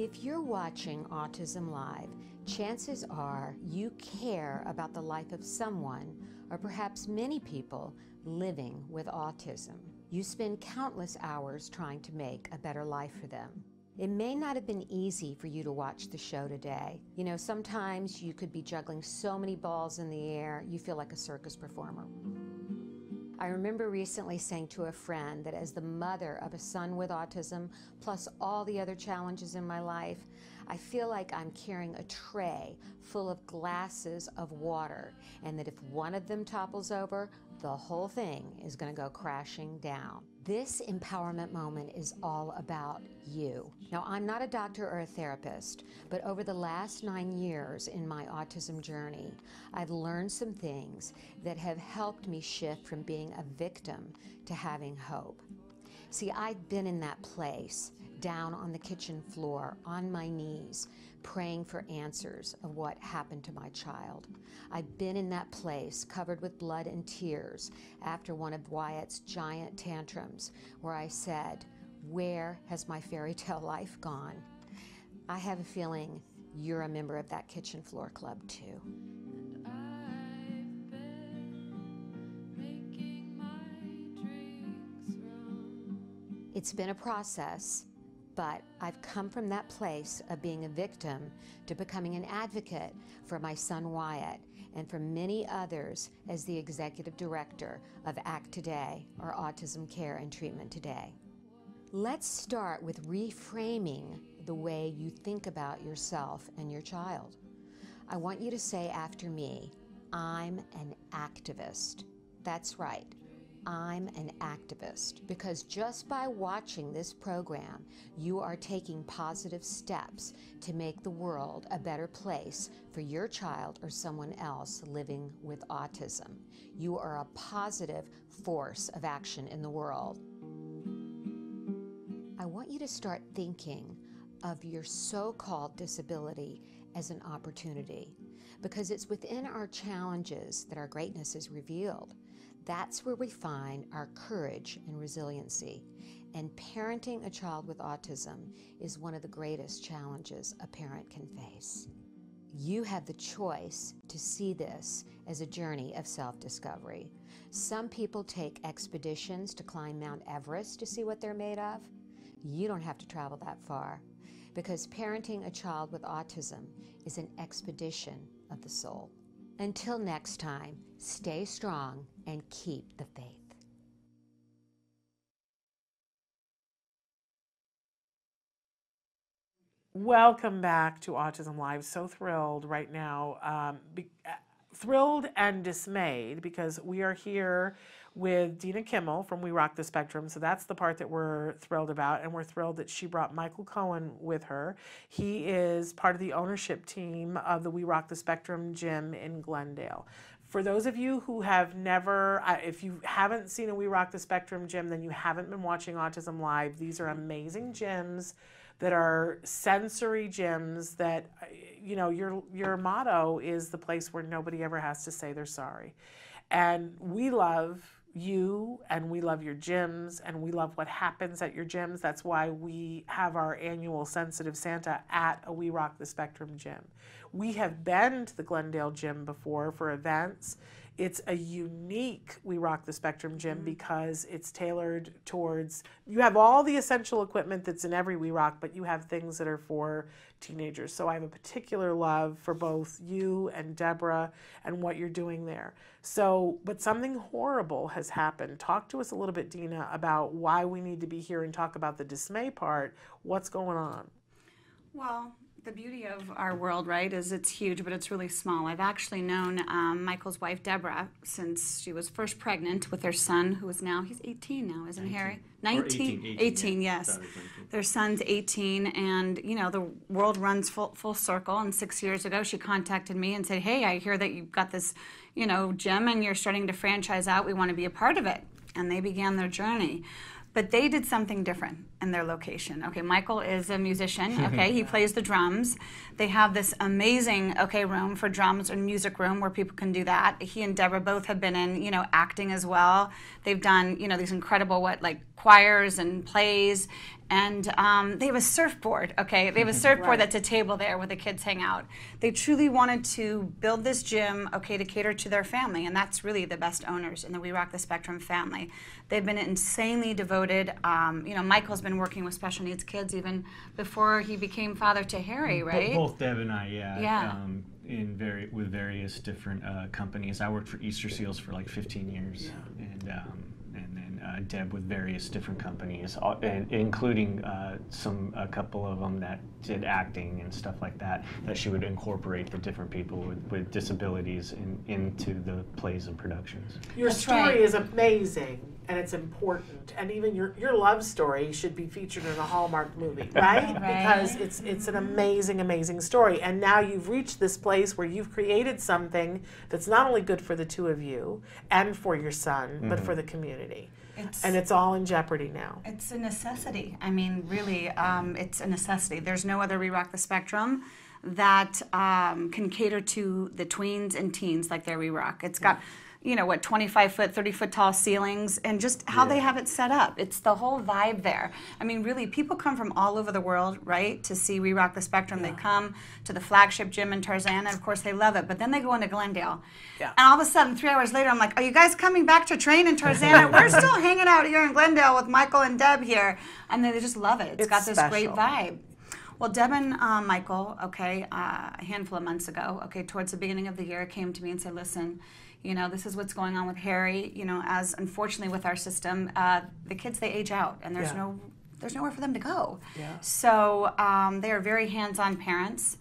If you're watching Autism Live, chances are you care about the life of someone, or perhaps many people, living with autism. You spend countless hours trying to make a better life for them. It may not have been easy for you to watch the show today. You know, sometimes you could be juggling so many balls in the air, you feel like a circus performer. I remember recently saying to a friend that as the mother of a son with autism, plus all the other challenges in my life, I feel like I'm carrying a tray full of glasses of water, and that if one of them topples over, the whole thing is going to go crashing down. This empowerment moment is all about you. Now, I'm not a doctor or a therapist, but over the last nine years in my autism journey, I've learned some things that have helped me shift from being a victim to having hope. See, I've been in that place, down on the kitchen floor, on my knees, praying for answers of what happened to my child. I've been in that place covered with blood and tears after one of Wyatt's giant tantrums where I said, Where has my fairy tale life gone? I have a feeling you're a member of that kitchen floor club too. It's been a process, but I've come from that place of being a victim to becoming an advocate for my son Wyatt and for many others as the executive director of ACT Today, or Autism Care and Treatment Today. Let's start with reframing the way you think about yourself and your child. I want you to say after me, I'm an activist. That's right. I'm an activist because just by watching this program, you are taking positive steps to make the world a better place for your child or someone else living with autism. You are a positive force of action in the world. I want you to start thinking of your so called disability as an opportunity because it's within our challenges that our greatness is revealed. That's where we find our courage and resiliency. And parenting a child with autism is one of the greatest challenges a parent can face. You have the choice to see this as a journey of self discovery. Some people take expeditions to climb Mount Everest to see what they're made of. You don't have to travel that far because parenting a child with autism is an expedition of the soul. Until next time, stay strong and keep the faith. Welcome back to Autism Live. So thrilled right now. Um, be, uh, thrilled and dismayed because we are here with Dina Kimmel from We Rock the Spectrum. So that's the part that we're thrilled about. And we're thrilled that she brought Michael Cohen with her. He is part of the ownership team of the We Rock the Spectrum gym in Glendale. For those of you who have never, if you haven't seen a We Rock the Spectrum gym, then you haven't been watching Autism Live. These are amazing gyms that are sensory gyms that uh, you know your your motto is the place where nobody ever has to say they're sorry and we love you and we love your gyms and we love what happens at your gyms. That's why we have our annual Sensitive Santa at a We Rock the Spectrum gym. We have been to the Glendale gym before for events. It's a unique We Rock the Spectrum gym mm-hmm. because it's tailored towards, you have all the essential equipment that's in every We Rock, but you have things that are for teenagers. So I have a particular love for both you and Deborah and what you're doing there. So, but something horrible has happened. Talk to us a little bit, Dina, about why we need to be here and talk about the dismay part. What's going on? Well, the beauty of our world, right, is it's huge, but it's really small. I've actually known um, Michael's wife, Deborah, since she was first pregnant with their son, who is now, he's 18 now, isn't 19. Harry? 19. 18, 18, 18 yeah. yes. Their son's 18, and, you know, the world runs full, full circle. And six years ago, she contacted me and said, hey, I hear that you've got this, you know, gym and you're starting to franchise out. We want to be a part of it. And they began their journey. But they did something different in their location. Okay, Michael is a musician. Okay, he plays the drums. They have this amazing okay room for drums and music room where people can do that. He and Deborah both have been in you know acting as well. They've done you know these incredible what like choirs and plays and um, they have a surfboard okay? They have a surfboard right. that's a table there where the kids hang out. They truly wanted to build this gym okay to cater to their family and that's really the best owners in the we rock the spectrum family. They've been insanely devoted. Um, you know michael's been working with special needs kids even before he became father to harry right? both deb and i yeah. Yeah. Um, in very with various different uh, companies. I worked for easter seals for like 15 years. Yeah. and um, uh, Deb with various different companies, uh, including uh, some a couple of them that did acting and stuff like that. That she would incorporate the different people with, with disabilities in, into the plays and productions. Your That's story right. is amazing and it's important. And even your your love story should be featured in a Hallmark movie, right? right? Because it's it's an amazing, amazing story. And now you've reached this place where you've created something that's not only good for the two of you and for your son, mm-hmm. but for the community. It's, and it's all in jeopardy now. It's a necessity. I mean, really, um, it's a necessity. There's no other We Rock the Spectrum that um, can cater to the tweens and teens like their we rock. It's got you know what 25 foot 30 foot tall ceilings and just how they have it set up. It's the whole vibe there. I mean really people come from all over the world right to see we rock the spectrum. They come to the flagship gym in tarzana. And of course they love it but then they go into glendale. Yeah. and all of a sudden three hours later i'm like are you guys coming back to train in tarzana? We're still hanging out here in glendale with michael and deb here. And they just love it. It's got this great vibe. Well, Deb and uh, Michael, okay, uh, a handful of months ago, okay, towards the beginning of the year, came to me and said, listen, you know, this is what's going on with Harry. You know, as unfortunately with our system, uh, the kids they age out, and there's Yeah. no, there's nowhere for them to go. Yeah. So um, they are very hands-on parents,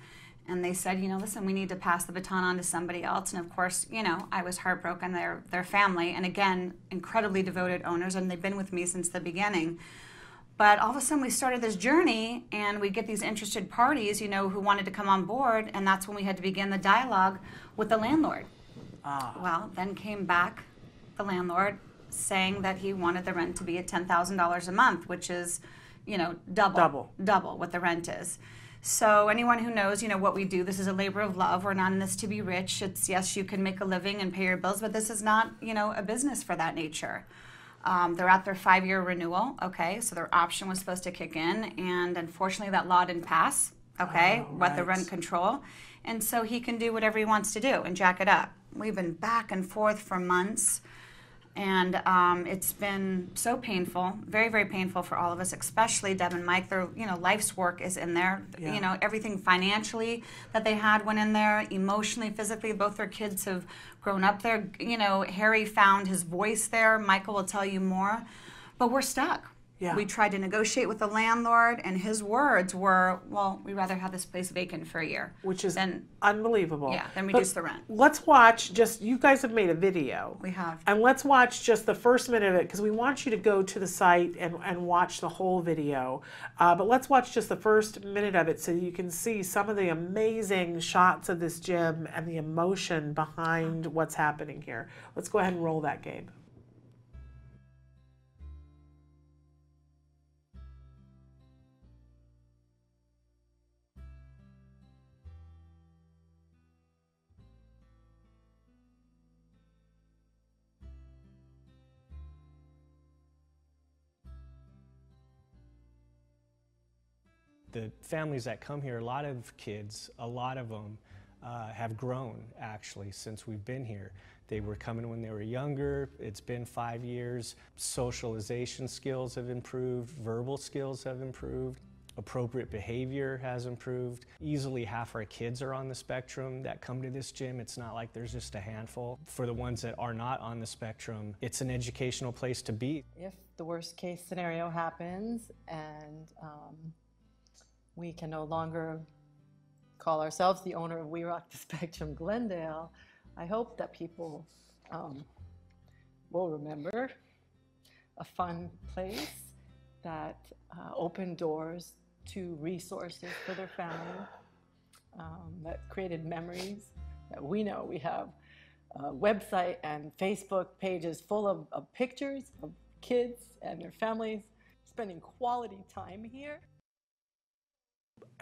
and they said, you know, listen, we need to pass the baton on to somebody else. And of course, you know, I was heartbroken. Their their family, and again, incredibly devoted owners, and they've been with me since the beginning. But all of a sudden, we started this journey, and we get these interested parties, you know, who wanted to come on board, and that's when we had to begin the dialogue with the landlord. Well, then came back the landlord saying that he wanted the rent to be at ten thousand dollars a month, which is, you know, double, Double. double what the rent is. So anyone who knows, you know, what we do, this is a labor of love. We're not in this to be rich. It's yes, you can make a living and pay your bills, but this is not, you know, a business for that nature. Um, they're at their five-year renewal. Okay, so their option was supposed to kick in, and unfortunately, that law didn't pass. Okay, Oh, what the rent control, and so he can do whatever he wants to do and jack it up. We've been back and forth for months, and um, it's been so painful, very very painful for all of us, especially Deb and Mike. Their you know life's work is in there. Yeah. You know everything financially that they had went in there, emotionally, physically. Both their kids have grown up there. You know Harry found his voice there. Michael will tell you more, but we're stuck. Yeah. We tried to negotiate with the landlord, and his words were, "Well, we'd rather have this place vacant for a year." which is then unbelievable. Yeah, then But reduce the rent. Let's watch just, you guys have made a video. We have. And let's watch just the first minute of it because we want you to go to the site and, and watch the whole video. Uh, but let's watch just the first minute of it so you can see some of the amazing shots of this gym and the emotion behind what's happening here. Let's go ahead and roll that, Gabe. The families that come here, a lot of kids, a lot of them uh, have grown actually since we've been here. They were coming when they were younger. It's been five years. Socialization skills have improved, verbal skills have improved, appropriate behavior has improved. Easily half our kids are on the spectrum that come to this gym. It's not like there's just a handful. For the ones that are not on the spectrum, it's an educational place to be. if the worst case scenario happens and um, we can no longer call ourselves the owner of We Rock the Spectrum Glendale, I hope that people um, will remember a fun place that uh, opened doors to resources for their family, um, that created memories that we know we have a website and Facebook pages full of, of pictures of kids and their families spending quality time here.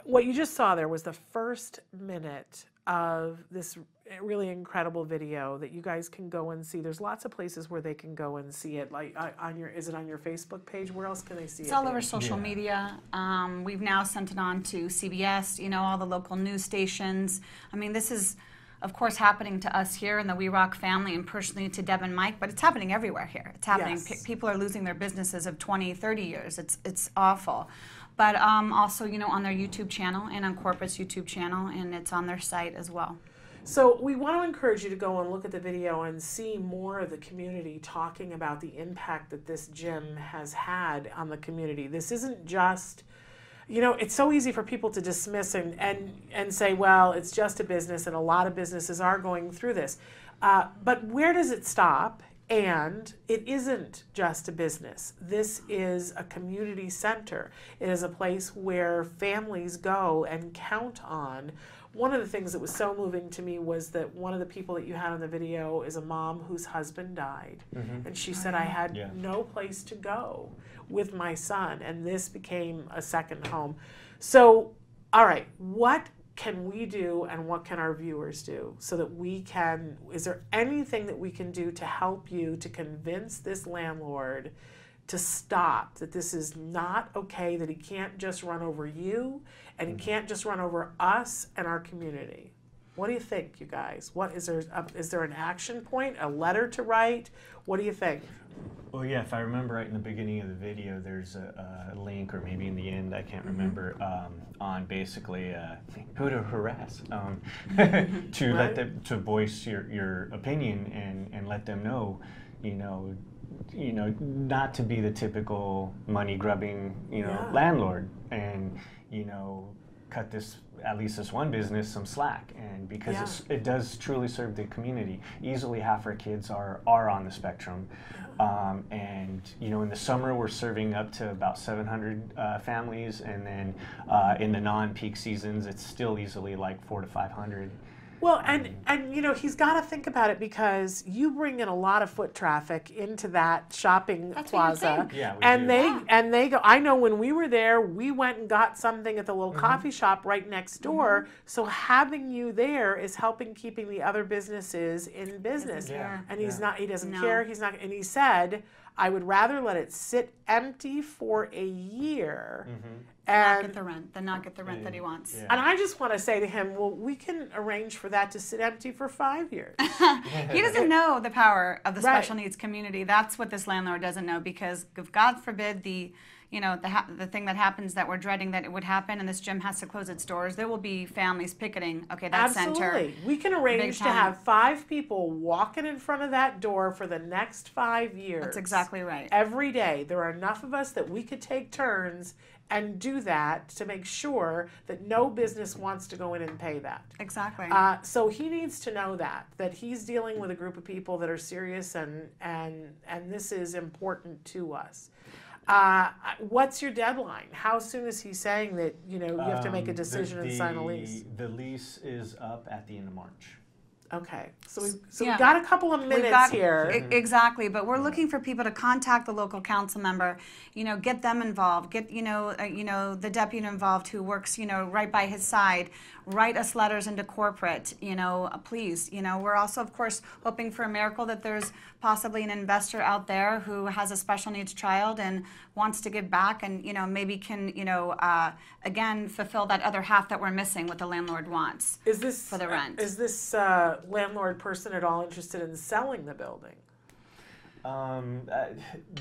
What you just saw there was the first minute of this really incredible video that you guys can go and see. There's lots of places where they can go and see it. Like uh, on your, is it on your Facebook page? Where else can they see It's it? It's all over Dave? social media. Um, we've now sent it on to CBS, you know, all the local news stations. I mean, this is, of course, happening to us here in the We Rock family and personally to Deb and Mike, but it's happening everywhere here. It's happening. Yes. Pe- people are losing their businesses of 20, 30 years. It's, it's awful. But um, also, you know, on their YouTube channel and on Corporate's YouTube channel, and it's on their site as well. So we want to encourage you to go and look at the video and see more of the community talking about the impact that this gym has had on the community. This isn't just you know, it's so easy for people to dismiss and, and, and say, well, it's just a business, and a lot of businesses are going through this. Uh, but where does it stop? And it isn't just a business. This is a community center. It is a place where families go and count on. One of the things that was so moving to me was that one of the people that you had on the video is a mom whose husband died. Mhm. And she said, I had Yeah. no place to go with my son, and this became a second home. So, all right, what can we do and what can our viewers do so that we can is there anything that we can do to help you to convince this landlord to stop that this is not okay that he can't just run over you and he mm. can't just run over us and our community? What do you think you guys? What is there a, is there an action point a letter to write? What do you think Well, yeah, if I remember right in the beginning of the video, there's a, a link, or maybe in the end, I can't remember, um, on basically uh, who to harass, um, to Right. let them to voice your, your opinion and, and let them know, you know, you know, not to be the typical money grubbing, you know, Yeah. landlord, and you know, cut this at least this one business some slack, and because Yeah. it's, it does truly serve the community. Easily half our kids are are on the spectrum, um, and you know, in the summer we're serving up to about 700 uh, families, and then uh, in the non-peak seasons it's still easily like four to 500. Well, and and you know he's got to think about it because you bring in a lot of foot traffic into that shopping That's what you'd plaza, think. Yeah, we and do. they and they go. I know when we were there, we went and got something at the little Mm-hmm. coffee shop right next door. So having you there is helping keeping the other businesses in business. care. And he's Yeah. not. He doesn't No. care. He's not. And he said, "I would rather let it sit empty for a year." Mm-hmm. Not And get the rent, then not get the rent that he wants. Yeah. and I just want to say to him, well, we can arrange for that to sit empty for five years. He doesn't know the power of the Right. special needs community. That's what this landlord doesn't know because if God forbid the you know the ha- the thing that happens that we're dreading that it would happen and this gym has to close its doors there will be families picketing okay that Absolutely. center We can arrange to have five people walking in front of that door for the next five years. that's exactly right Every day. There are enough of us that we could take turns and do that to make sure that no business wants to go in and pay that. exactly Uh, so he needs to know that that he's dealing with a group of people that are serious and and and this is important to us. Uh, what's your deadline? How soon is he saying that you know you have to make a Um, the- decision and sign a lease? The lease is up at the end of March. Okay, so we so Yeah. we got a couple of minutes got, here. exactly, but we're looking for people to contact the local council member. You know, get them involved. Get you know, uh, you know, the deputy involved who works, you know, right by his side. Write us letters into corporate. You know, uh, please. You know, we're also, of course, hoping for a miracle that there's possibly an investor out there who has a special needs child and wants to give back, and you know, maybe can, you know, uh, again, fulfill that other half that we're missing. What the landlord wants. Is this for the rent. Is this uh, landlord person at all interested in selling the building? Um, uh,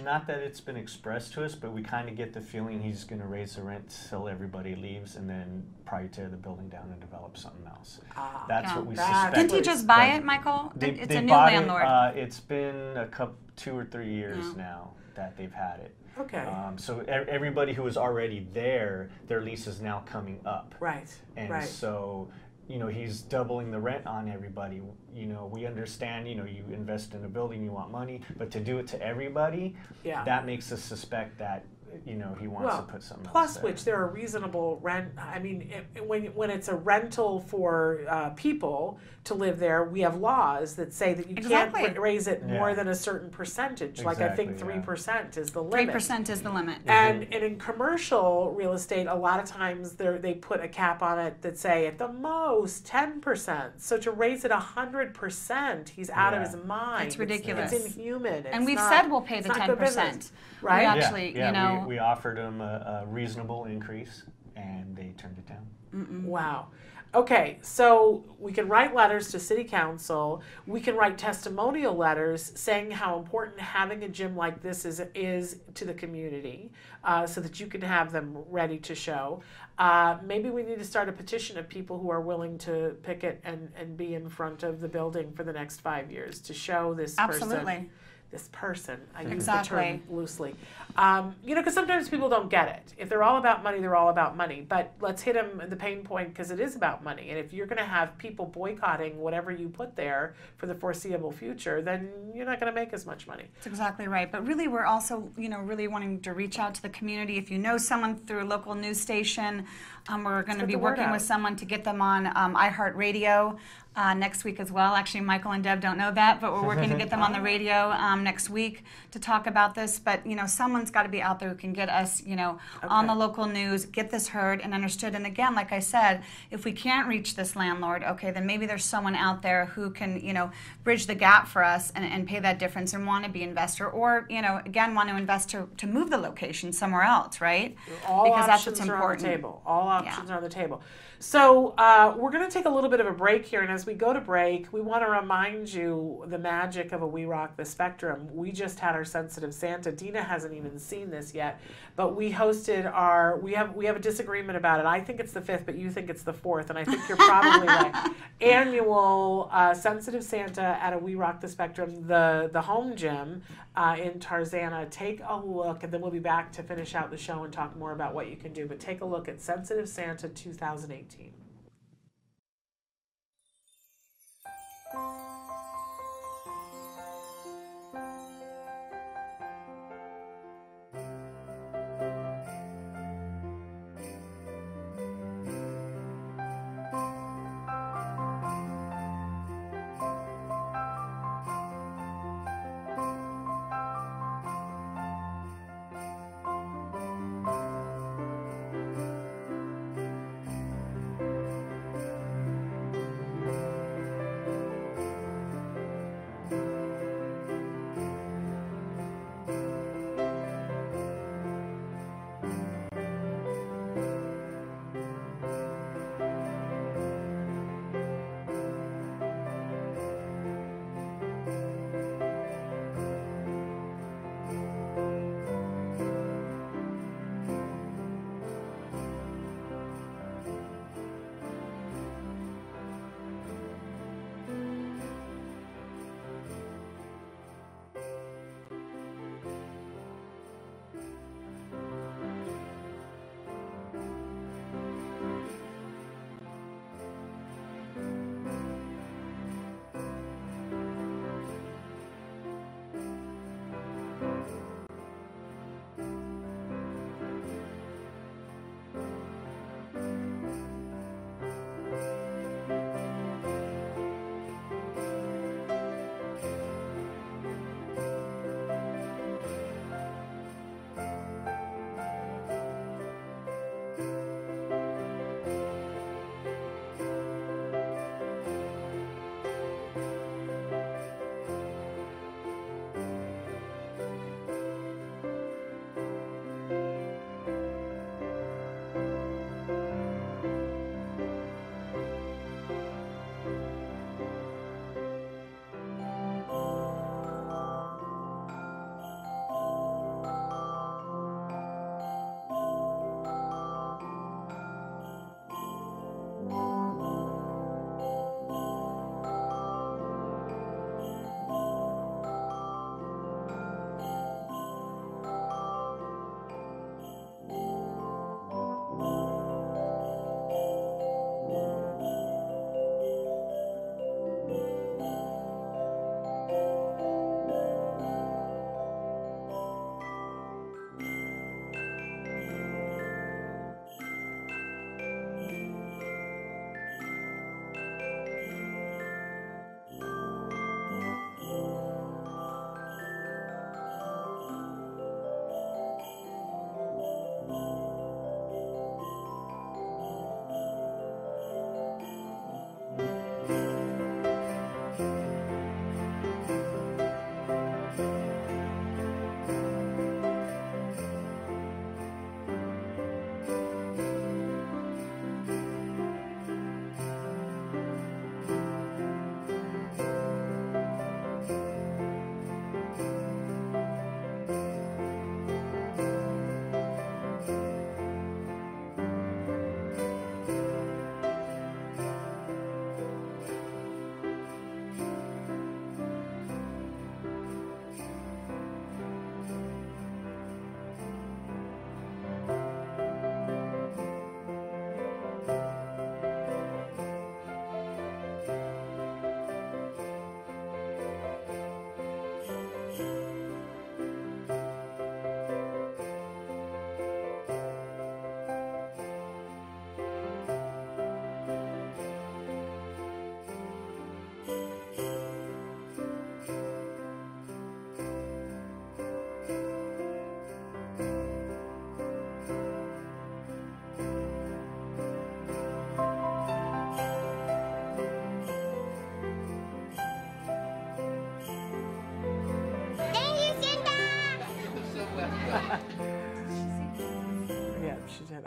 not that it's been expressed to us, but we kind of get the feeling he's going to raise the rent till everybody leaves, and then probably tear the building down and develop something else. That's Yeah. what we That's suspect. Didn't he just buy but it, Michael? They, it's they a new bought landlord. It, uh, it's been a couple, two or three years Yeah. now that they've had it. Okay. Um, so e- everybody who was already there, their lease is now coming up. Right. And right. so, you know, he's doubling the rent on everybody. You know, we understand, you know, you invest in a building, you want money, but to do it to everybody, Yeah. that makes us suspect that, you know, he wants well, to put something plus there. which there are reasonable rent. I mean, it, when when it's a rental for uh, people to live there, we have laws that say that you Exactly. can't raise it more than a certain percentage. like I think Exactly, three yeah. percent is the limit 3% is the limit. And, and in commercial real estate, a lot of times they they put a cap on it that say at the most ten percent. So to raise it hundred percent, he's out of his mind. It's ridiculous. It's, inhuman. and we've not- said we'll pay the 10% right? We actually, yeah, you know, we, we offered them a, a reasonable increase, and they turned it down. Wow. Okay, so we can write letters to city council. We can write testimonial letters saying how important having a gym like this is is to the community, uh, so that you can have them ready to show. Uh, maybe we need to start a petition of people who are willing to picket and, and be in front of the building for the next five years to show this person Absolutely. This person. I use the term loosely. Um, you know, because sometimes people don't get it. If they're all about money, they're all about money. But let's hit them the pain point because it is about money. And if you're going to have people boycotting whatever you put there for the foreseeable future, then you're not going to make as much money. That's exactly right. But really, we're also, you know, really wanting to reach out to the community. If you know someone through a local news station, Um, we're going to be working with someone to get them on um, iHeartRadio uh, next week as well. Actually, Michael and Deb don't know that, but we're working to get them on the radio um, next week to talk about this. But you know, someone's got to be out there who can get us, you know, on the local news, get this heard and understood. And again, like I said, if we can't reach this landlord, okay, then maybe there's someone out there who can, you know, bridge the gap for us and, and pay that difference and want to be investor, or you know, again, want to invest to, to move the location somewhere else, right? All because that's options what's are on the table. All options are on the table. So uh, we're going to take a little bit of a break here, and as we go to break, we want to remind you the magic of a We Rock the Spectrum. We just had our sensitive Santa. Dina hasn't even seen this yet, but we hosted our. We have we have a disagreement about it. I think it's the fifth, but you think it's the fourth, and I think you're probably right. Annual uh, sensitive Santa at a We Rock the Spectrum, the the home gym uh, in Tarzana. Take a look, and then we'll be back to finish out the show and talk more about what you can do. But take a look at Sensitive Santa 2018.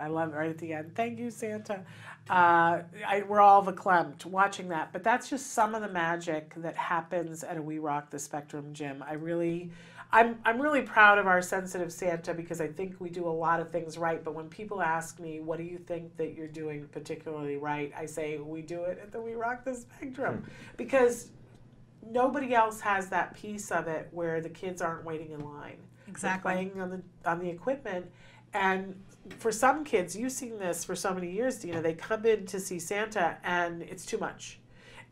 Love it right at the end. Thank you, Santa. Uh, I, we're all verklempt watching that, but that's just some of the magic that happens at a We Rock the Spectrum gym. I really, I'm, I'm really proud of our sensitive Santa because I think we do a lot of things right. But when people ask me, what do you think that you're doing particularly right? I say, we do it at the We Rock the Spectrum because nobody else has that piece of it where the kids aren't waiting in line. They're Exactly. playing on the on the equipment, and for some kids, you've seen this for so many years, Dina. They come in to see Santa, and it's too much,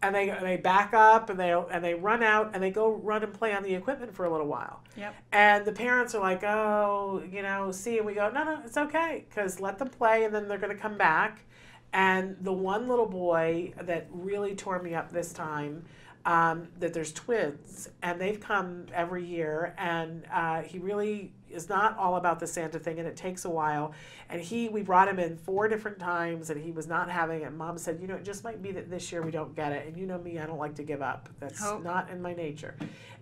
and they they back up and they and they run out and they go run and play on the equipment for a little while. Yep. And the parents are like, oh, you know, see, and we go, no, no, it's okay, because let them play, and then they're going to come back. And the one little boy that really tore me up this time, um, that there's twins, and they've come every year, and uh, he really is not all about the Santa thing, and it takes a while. And he, we brought him in four different times, and he was not having it. Mom said, you know, it just might be that this year we don't get it, and you know me, I don't like to give up. That's not in my nature.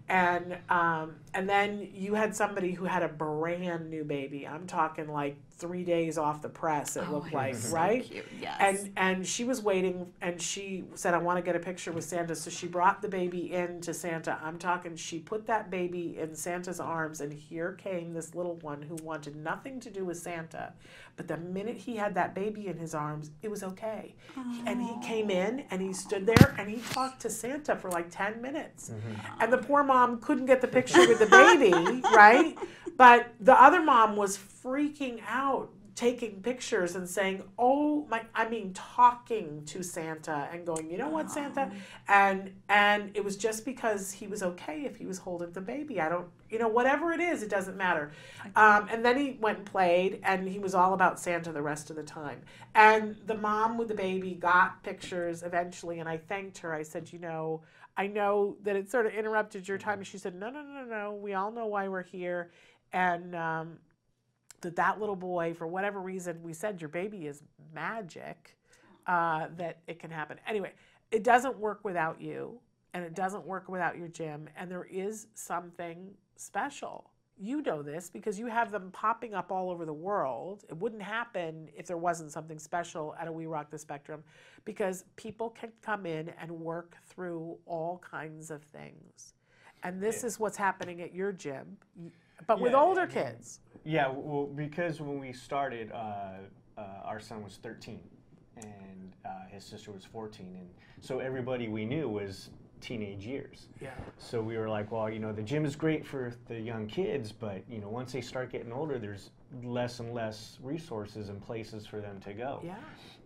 And um, and then you had somebody who had a brand new baby. I'm talking like three days off the press. It Oh, looked he like was so right. cute, yes. And and she was waiting, and she said, "I want to get a picture with Santa." So she brought the baby in to Santa. I'm talking. She put that baby in Santa's arms, and here came this little one who wanted nothing to do with Santa. But the minute he had that baby in his arms, it was okay. And he came in and he stood there and he talked to Santa for like 10 minutes. Mm-hmm. And the poor mom couldn't get the picture with the baby, right? But the other mom was freaking out taking pictures and saying, "Oh my!" I mean, talking to Santa and going, "You know what, Santa?" And and it was just because he was okay if he was holding the baby. I don't, you know, whatever it is, it doesn't matter. Um, and then he went and played, and he was all about Santa the rest of the time. And the mom with the baby got pictures eventually, and I thanked her. I said, "You know." I know that it sort of interrupted your time. And she said, No, no, no, no. We all know why we're here. And um, that that little boy, for whatever reason, we said your baby is magic, uh, that it can happen. Anyway, it doesn't work without you, and it doesn't work without your gym, and there is something special. You know this because you have them popping up all over the world. It wouldn't happen if there wasn't something special at a We Rock the Spectrum because people can come in and work through all kinds of things. And this is what's happening at your gym, but with older kids. Yeah, well, because when we started, uh, uh, our son was 13 and uh, his sister was 14. And so everybody we knew was teenage years. Yeah. So we were like, well, you know, the gym is great for the young kids, but, you know, once they start getting older, there's less and less resources and places for them to go. Yeah.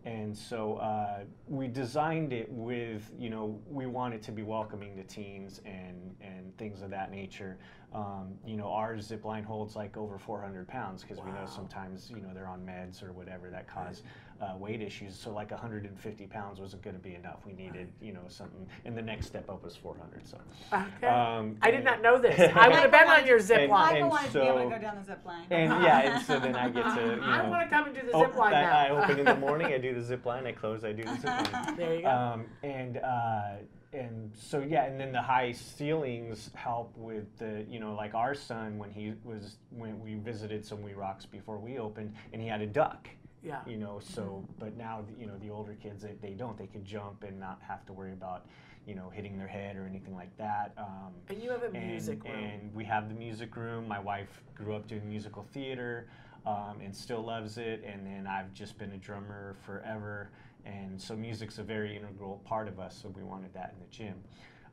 And so uh, we designed it with, you know, we want it to be welcoming to teens and, and things of that nature. Um, you know, our zip line holds like over 400 pounds because we know sometimes, you know, they're on meds or whatever that cause uh, weight issues. So like 150 pounds wasn't going to be enough. We needed, you know, something. And the next step up was 400. So. Okay. Um, I did not know this. I would have been on your zip And- line. and wanted to be able to so- go down the zip line. And yeah, and so then I get to, you know. I wanna come and do the oh, zip line I, now. I open in the morning, I do the zip line, I close, I do the zip line. There you go. Um, and uh, and so yeah, and then the high ceilings help with the, you know, like our son when he was when we visited some We Rocks before we opened, and he had a duck. Yeah. You know, so but now you know the older kids they, they don't they can jump and not have to worry about you know hitting their head or anything like that. Um, And you have a and- music room. and we have the music room. My wife grew up doing musical theater um, and still loves it. And then I've just been a drummer forever. And so music's a very integral part of us. So we wanted that in the gym.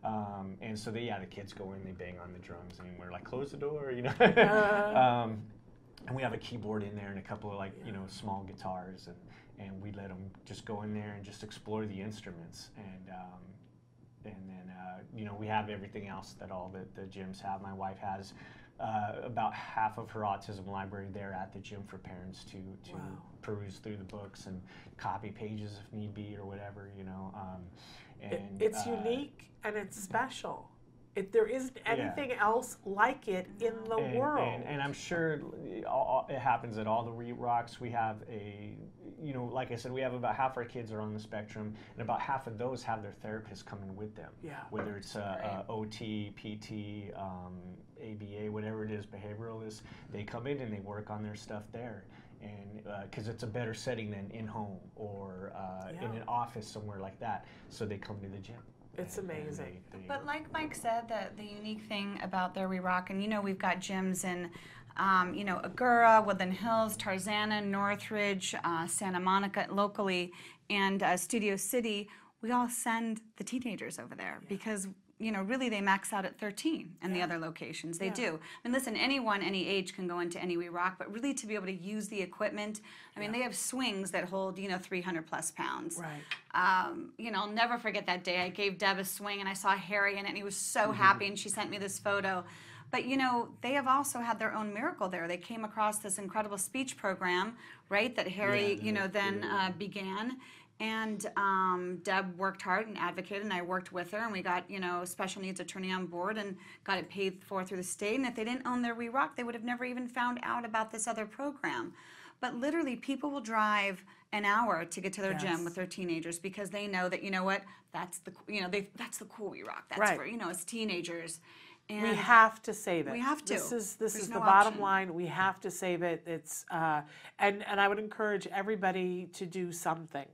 Um, and so, they, yeah, the kids go in, they bang on the drums, and we're like, close the door, you know. um, and we have a keyboard in there and a couple of like you know small guitars, and and we let them just go in there and just explore the instruments. And um, and then uh, you know we have everything else that all the, the gyms have. My wife has uh, about half of her autism library there at the gym for parents to to peruse through the books and copy pages if need be or whatever you know. Um, It- it's uh, unique and it's special. It, there isn't Yeah. anything else like it in the and, world. And, and I'm sure all- all- it happens at all the We Rocks. We have a, you know, like I said, we have about half our kids are on the spectrum, and about half of those have their therapists coming with them. Yeah. Whether it's uh, uh, OT, PT, um, ABA, whatever it is, behavioralist, they come in and they work on their stuff there. and because it's a better setting than in home or uh, in an office somewhere like that, so they come to the gym. It's And- and amazing. they- they- But like Mike said, the, the unique thing about Their We Rock, and you know, we've got gyms in, um, you know, Agoura, Woodland Hills, Tarzana, Northridge, uh, Santa Monica locally, and uh, Studio City. We all send the teenagers over there because, you know, really they max out at 13 in the other locations. They Yeah. do. I mean, listen, anyone, any age can go into any We Rock, but really to be able to use the equipment, I mean, they have swings that hold, you know, 300 plus pounds. Right. Um, you know, I'll never forget that day. I gave Deb a swing and I saw Harry in it and he was so happy and she sent me this photo. But you know, they have also had their own miracle there. They came across this incredible speech program, right, that Harry, Yeah, you know, then the- uh, began. And um, Deb worked hard and advocated, and I worked with her, and we got you know special needs attorney on board and got it paid for through the state. And if they didn't own their We Rock, they would have never even found out about this other program. But literally, people will drive an hour to get to their Yes. gym with their teenagers because they know that you know what that's the you know they that's the cool We Rock. That's Right. for you know it's teenagers. And we have to save it. We have to. This is this There's is no the bottom option. line. We have to save it. It's uh, and and I would encourage everybody to do something.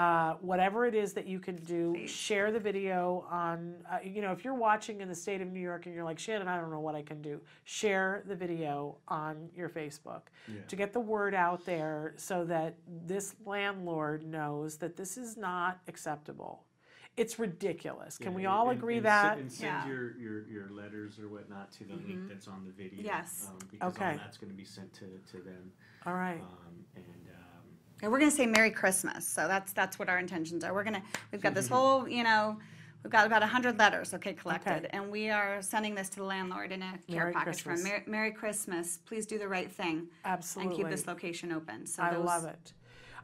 Uh, whatever it is that you can do, share the video on. Uh, you know, if you're watching in the state of New York and you're like Shannon, I don't know what I can do. Share the video on your Facebook Yeah. to get the word out there, so that this landlord knows that this is not acceptable. It's ridiculous. Can Yeah, we all and- agree and that? Send, and send your, your, your letters or whatnot to the Mhm. link that's on the video. Yes. Um, because Okay. all that's going to be sent to, to them. All right. Um, and um, And we're gonna say Merry Christmas. So that's that's what our intentions are. We're gonna we've got this mm-hmm. whole you know we've got about hundred letters okay collected, Okay. and we are sending this to the landlord in a care Merry package for him. Christmas. Merry, Merry Christmas. Please do the right thing. Absolutely. And keep this location open. So I those- love it.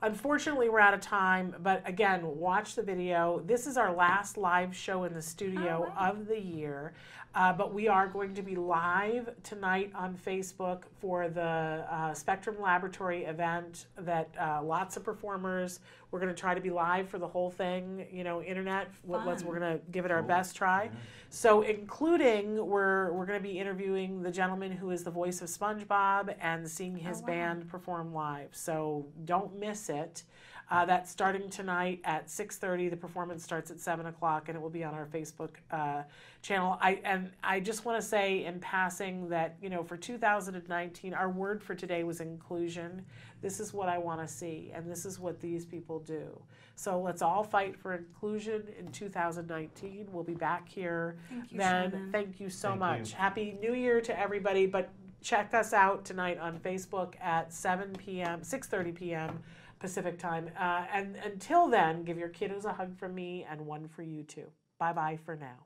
Unfortunately, we're out of time, but again, watch the video. This is our last live show in the studio oh, of the year, uh, but we are going to be live tonight on Facebook for the uh, Spectrum Laboratory event that uh, lots of performers. We're going to try to be live for the whole thing, you know, internet. Let- Let's, we're going to give it our best try. So, including, we're, we're going to be interviewing the gentleman who is the voice of SpongeBob and seeing his band perform live. So, don't miss it. Uh, that's starting tonight at 6.30. The performance starts at 7 o'clock, and it will be on our Facebook uh, channel. I, and I just want to say in passing that, you know, for 2019, our word for today was inclusion. This is what I want to see, and this is what these people do. So let's all fight for inclusion in 2019. We'll be back here Thank you, then. Shannon. Thank you so Thank much. you. Happy New Year to everybody. But check us out tonight on Facebook at 7 p.m., 6:30 p.m. Pacific time. Uh, and until then, give your kiddos a hug from me and one for you too. Bye bye for now.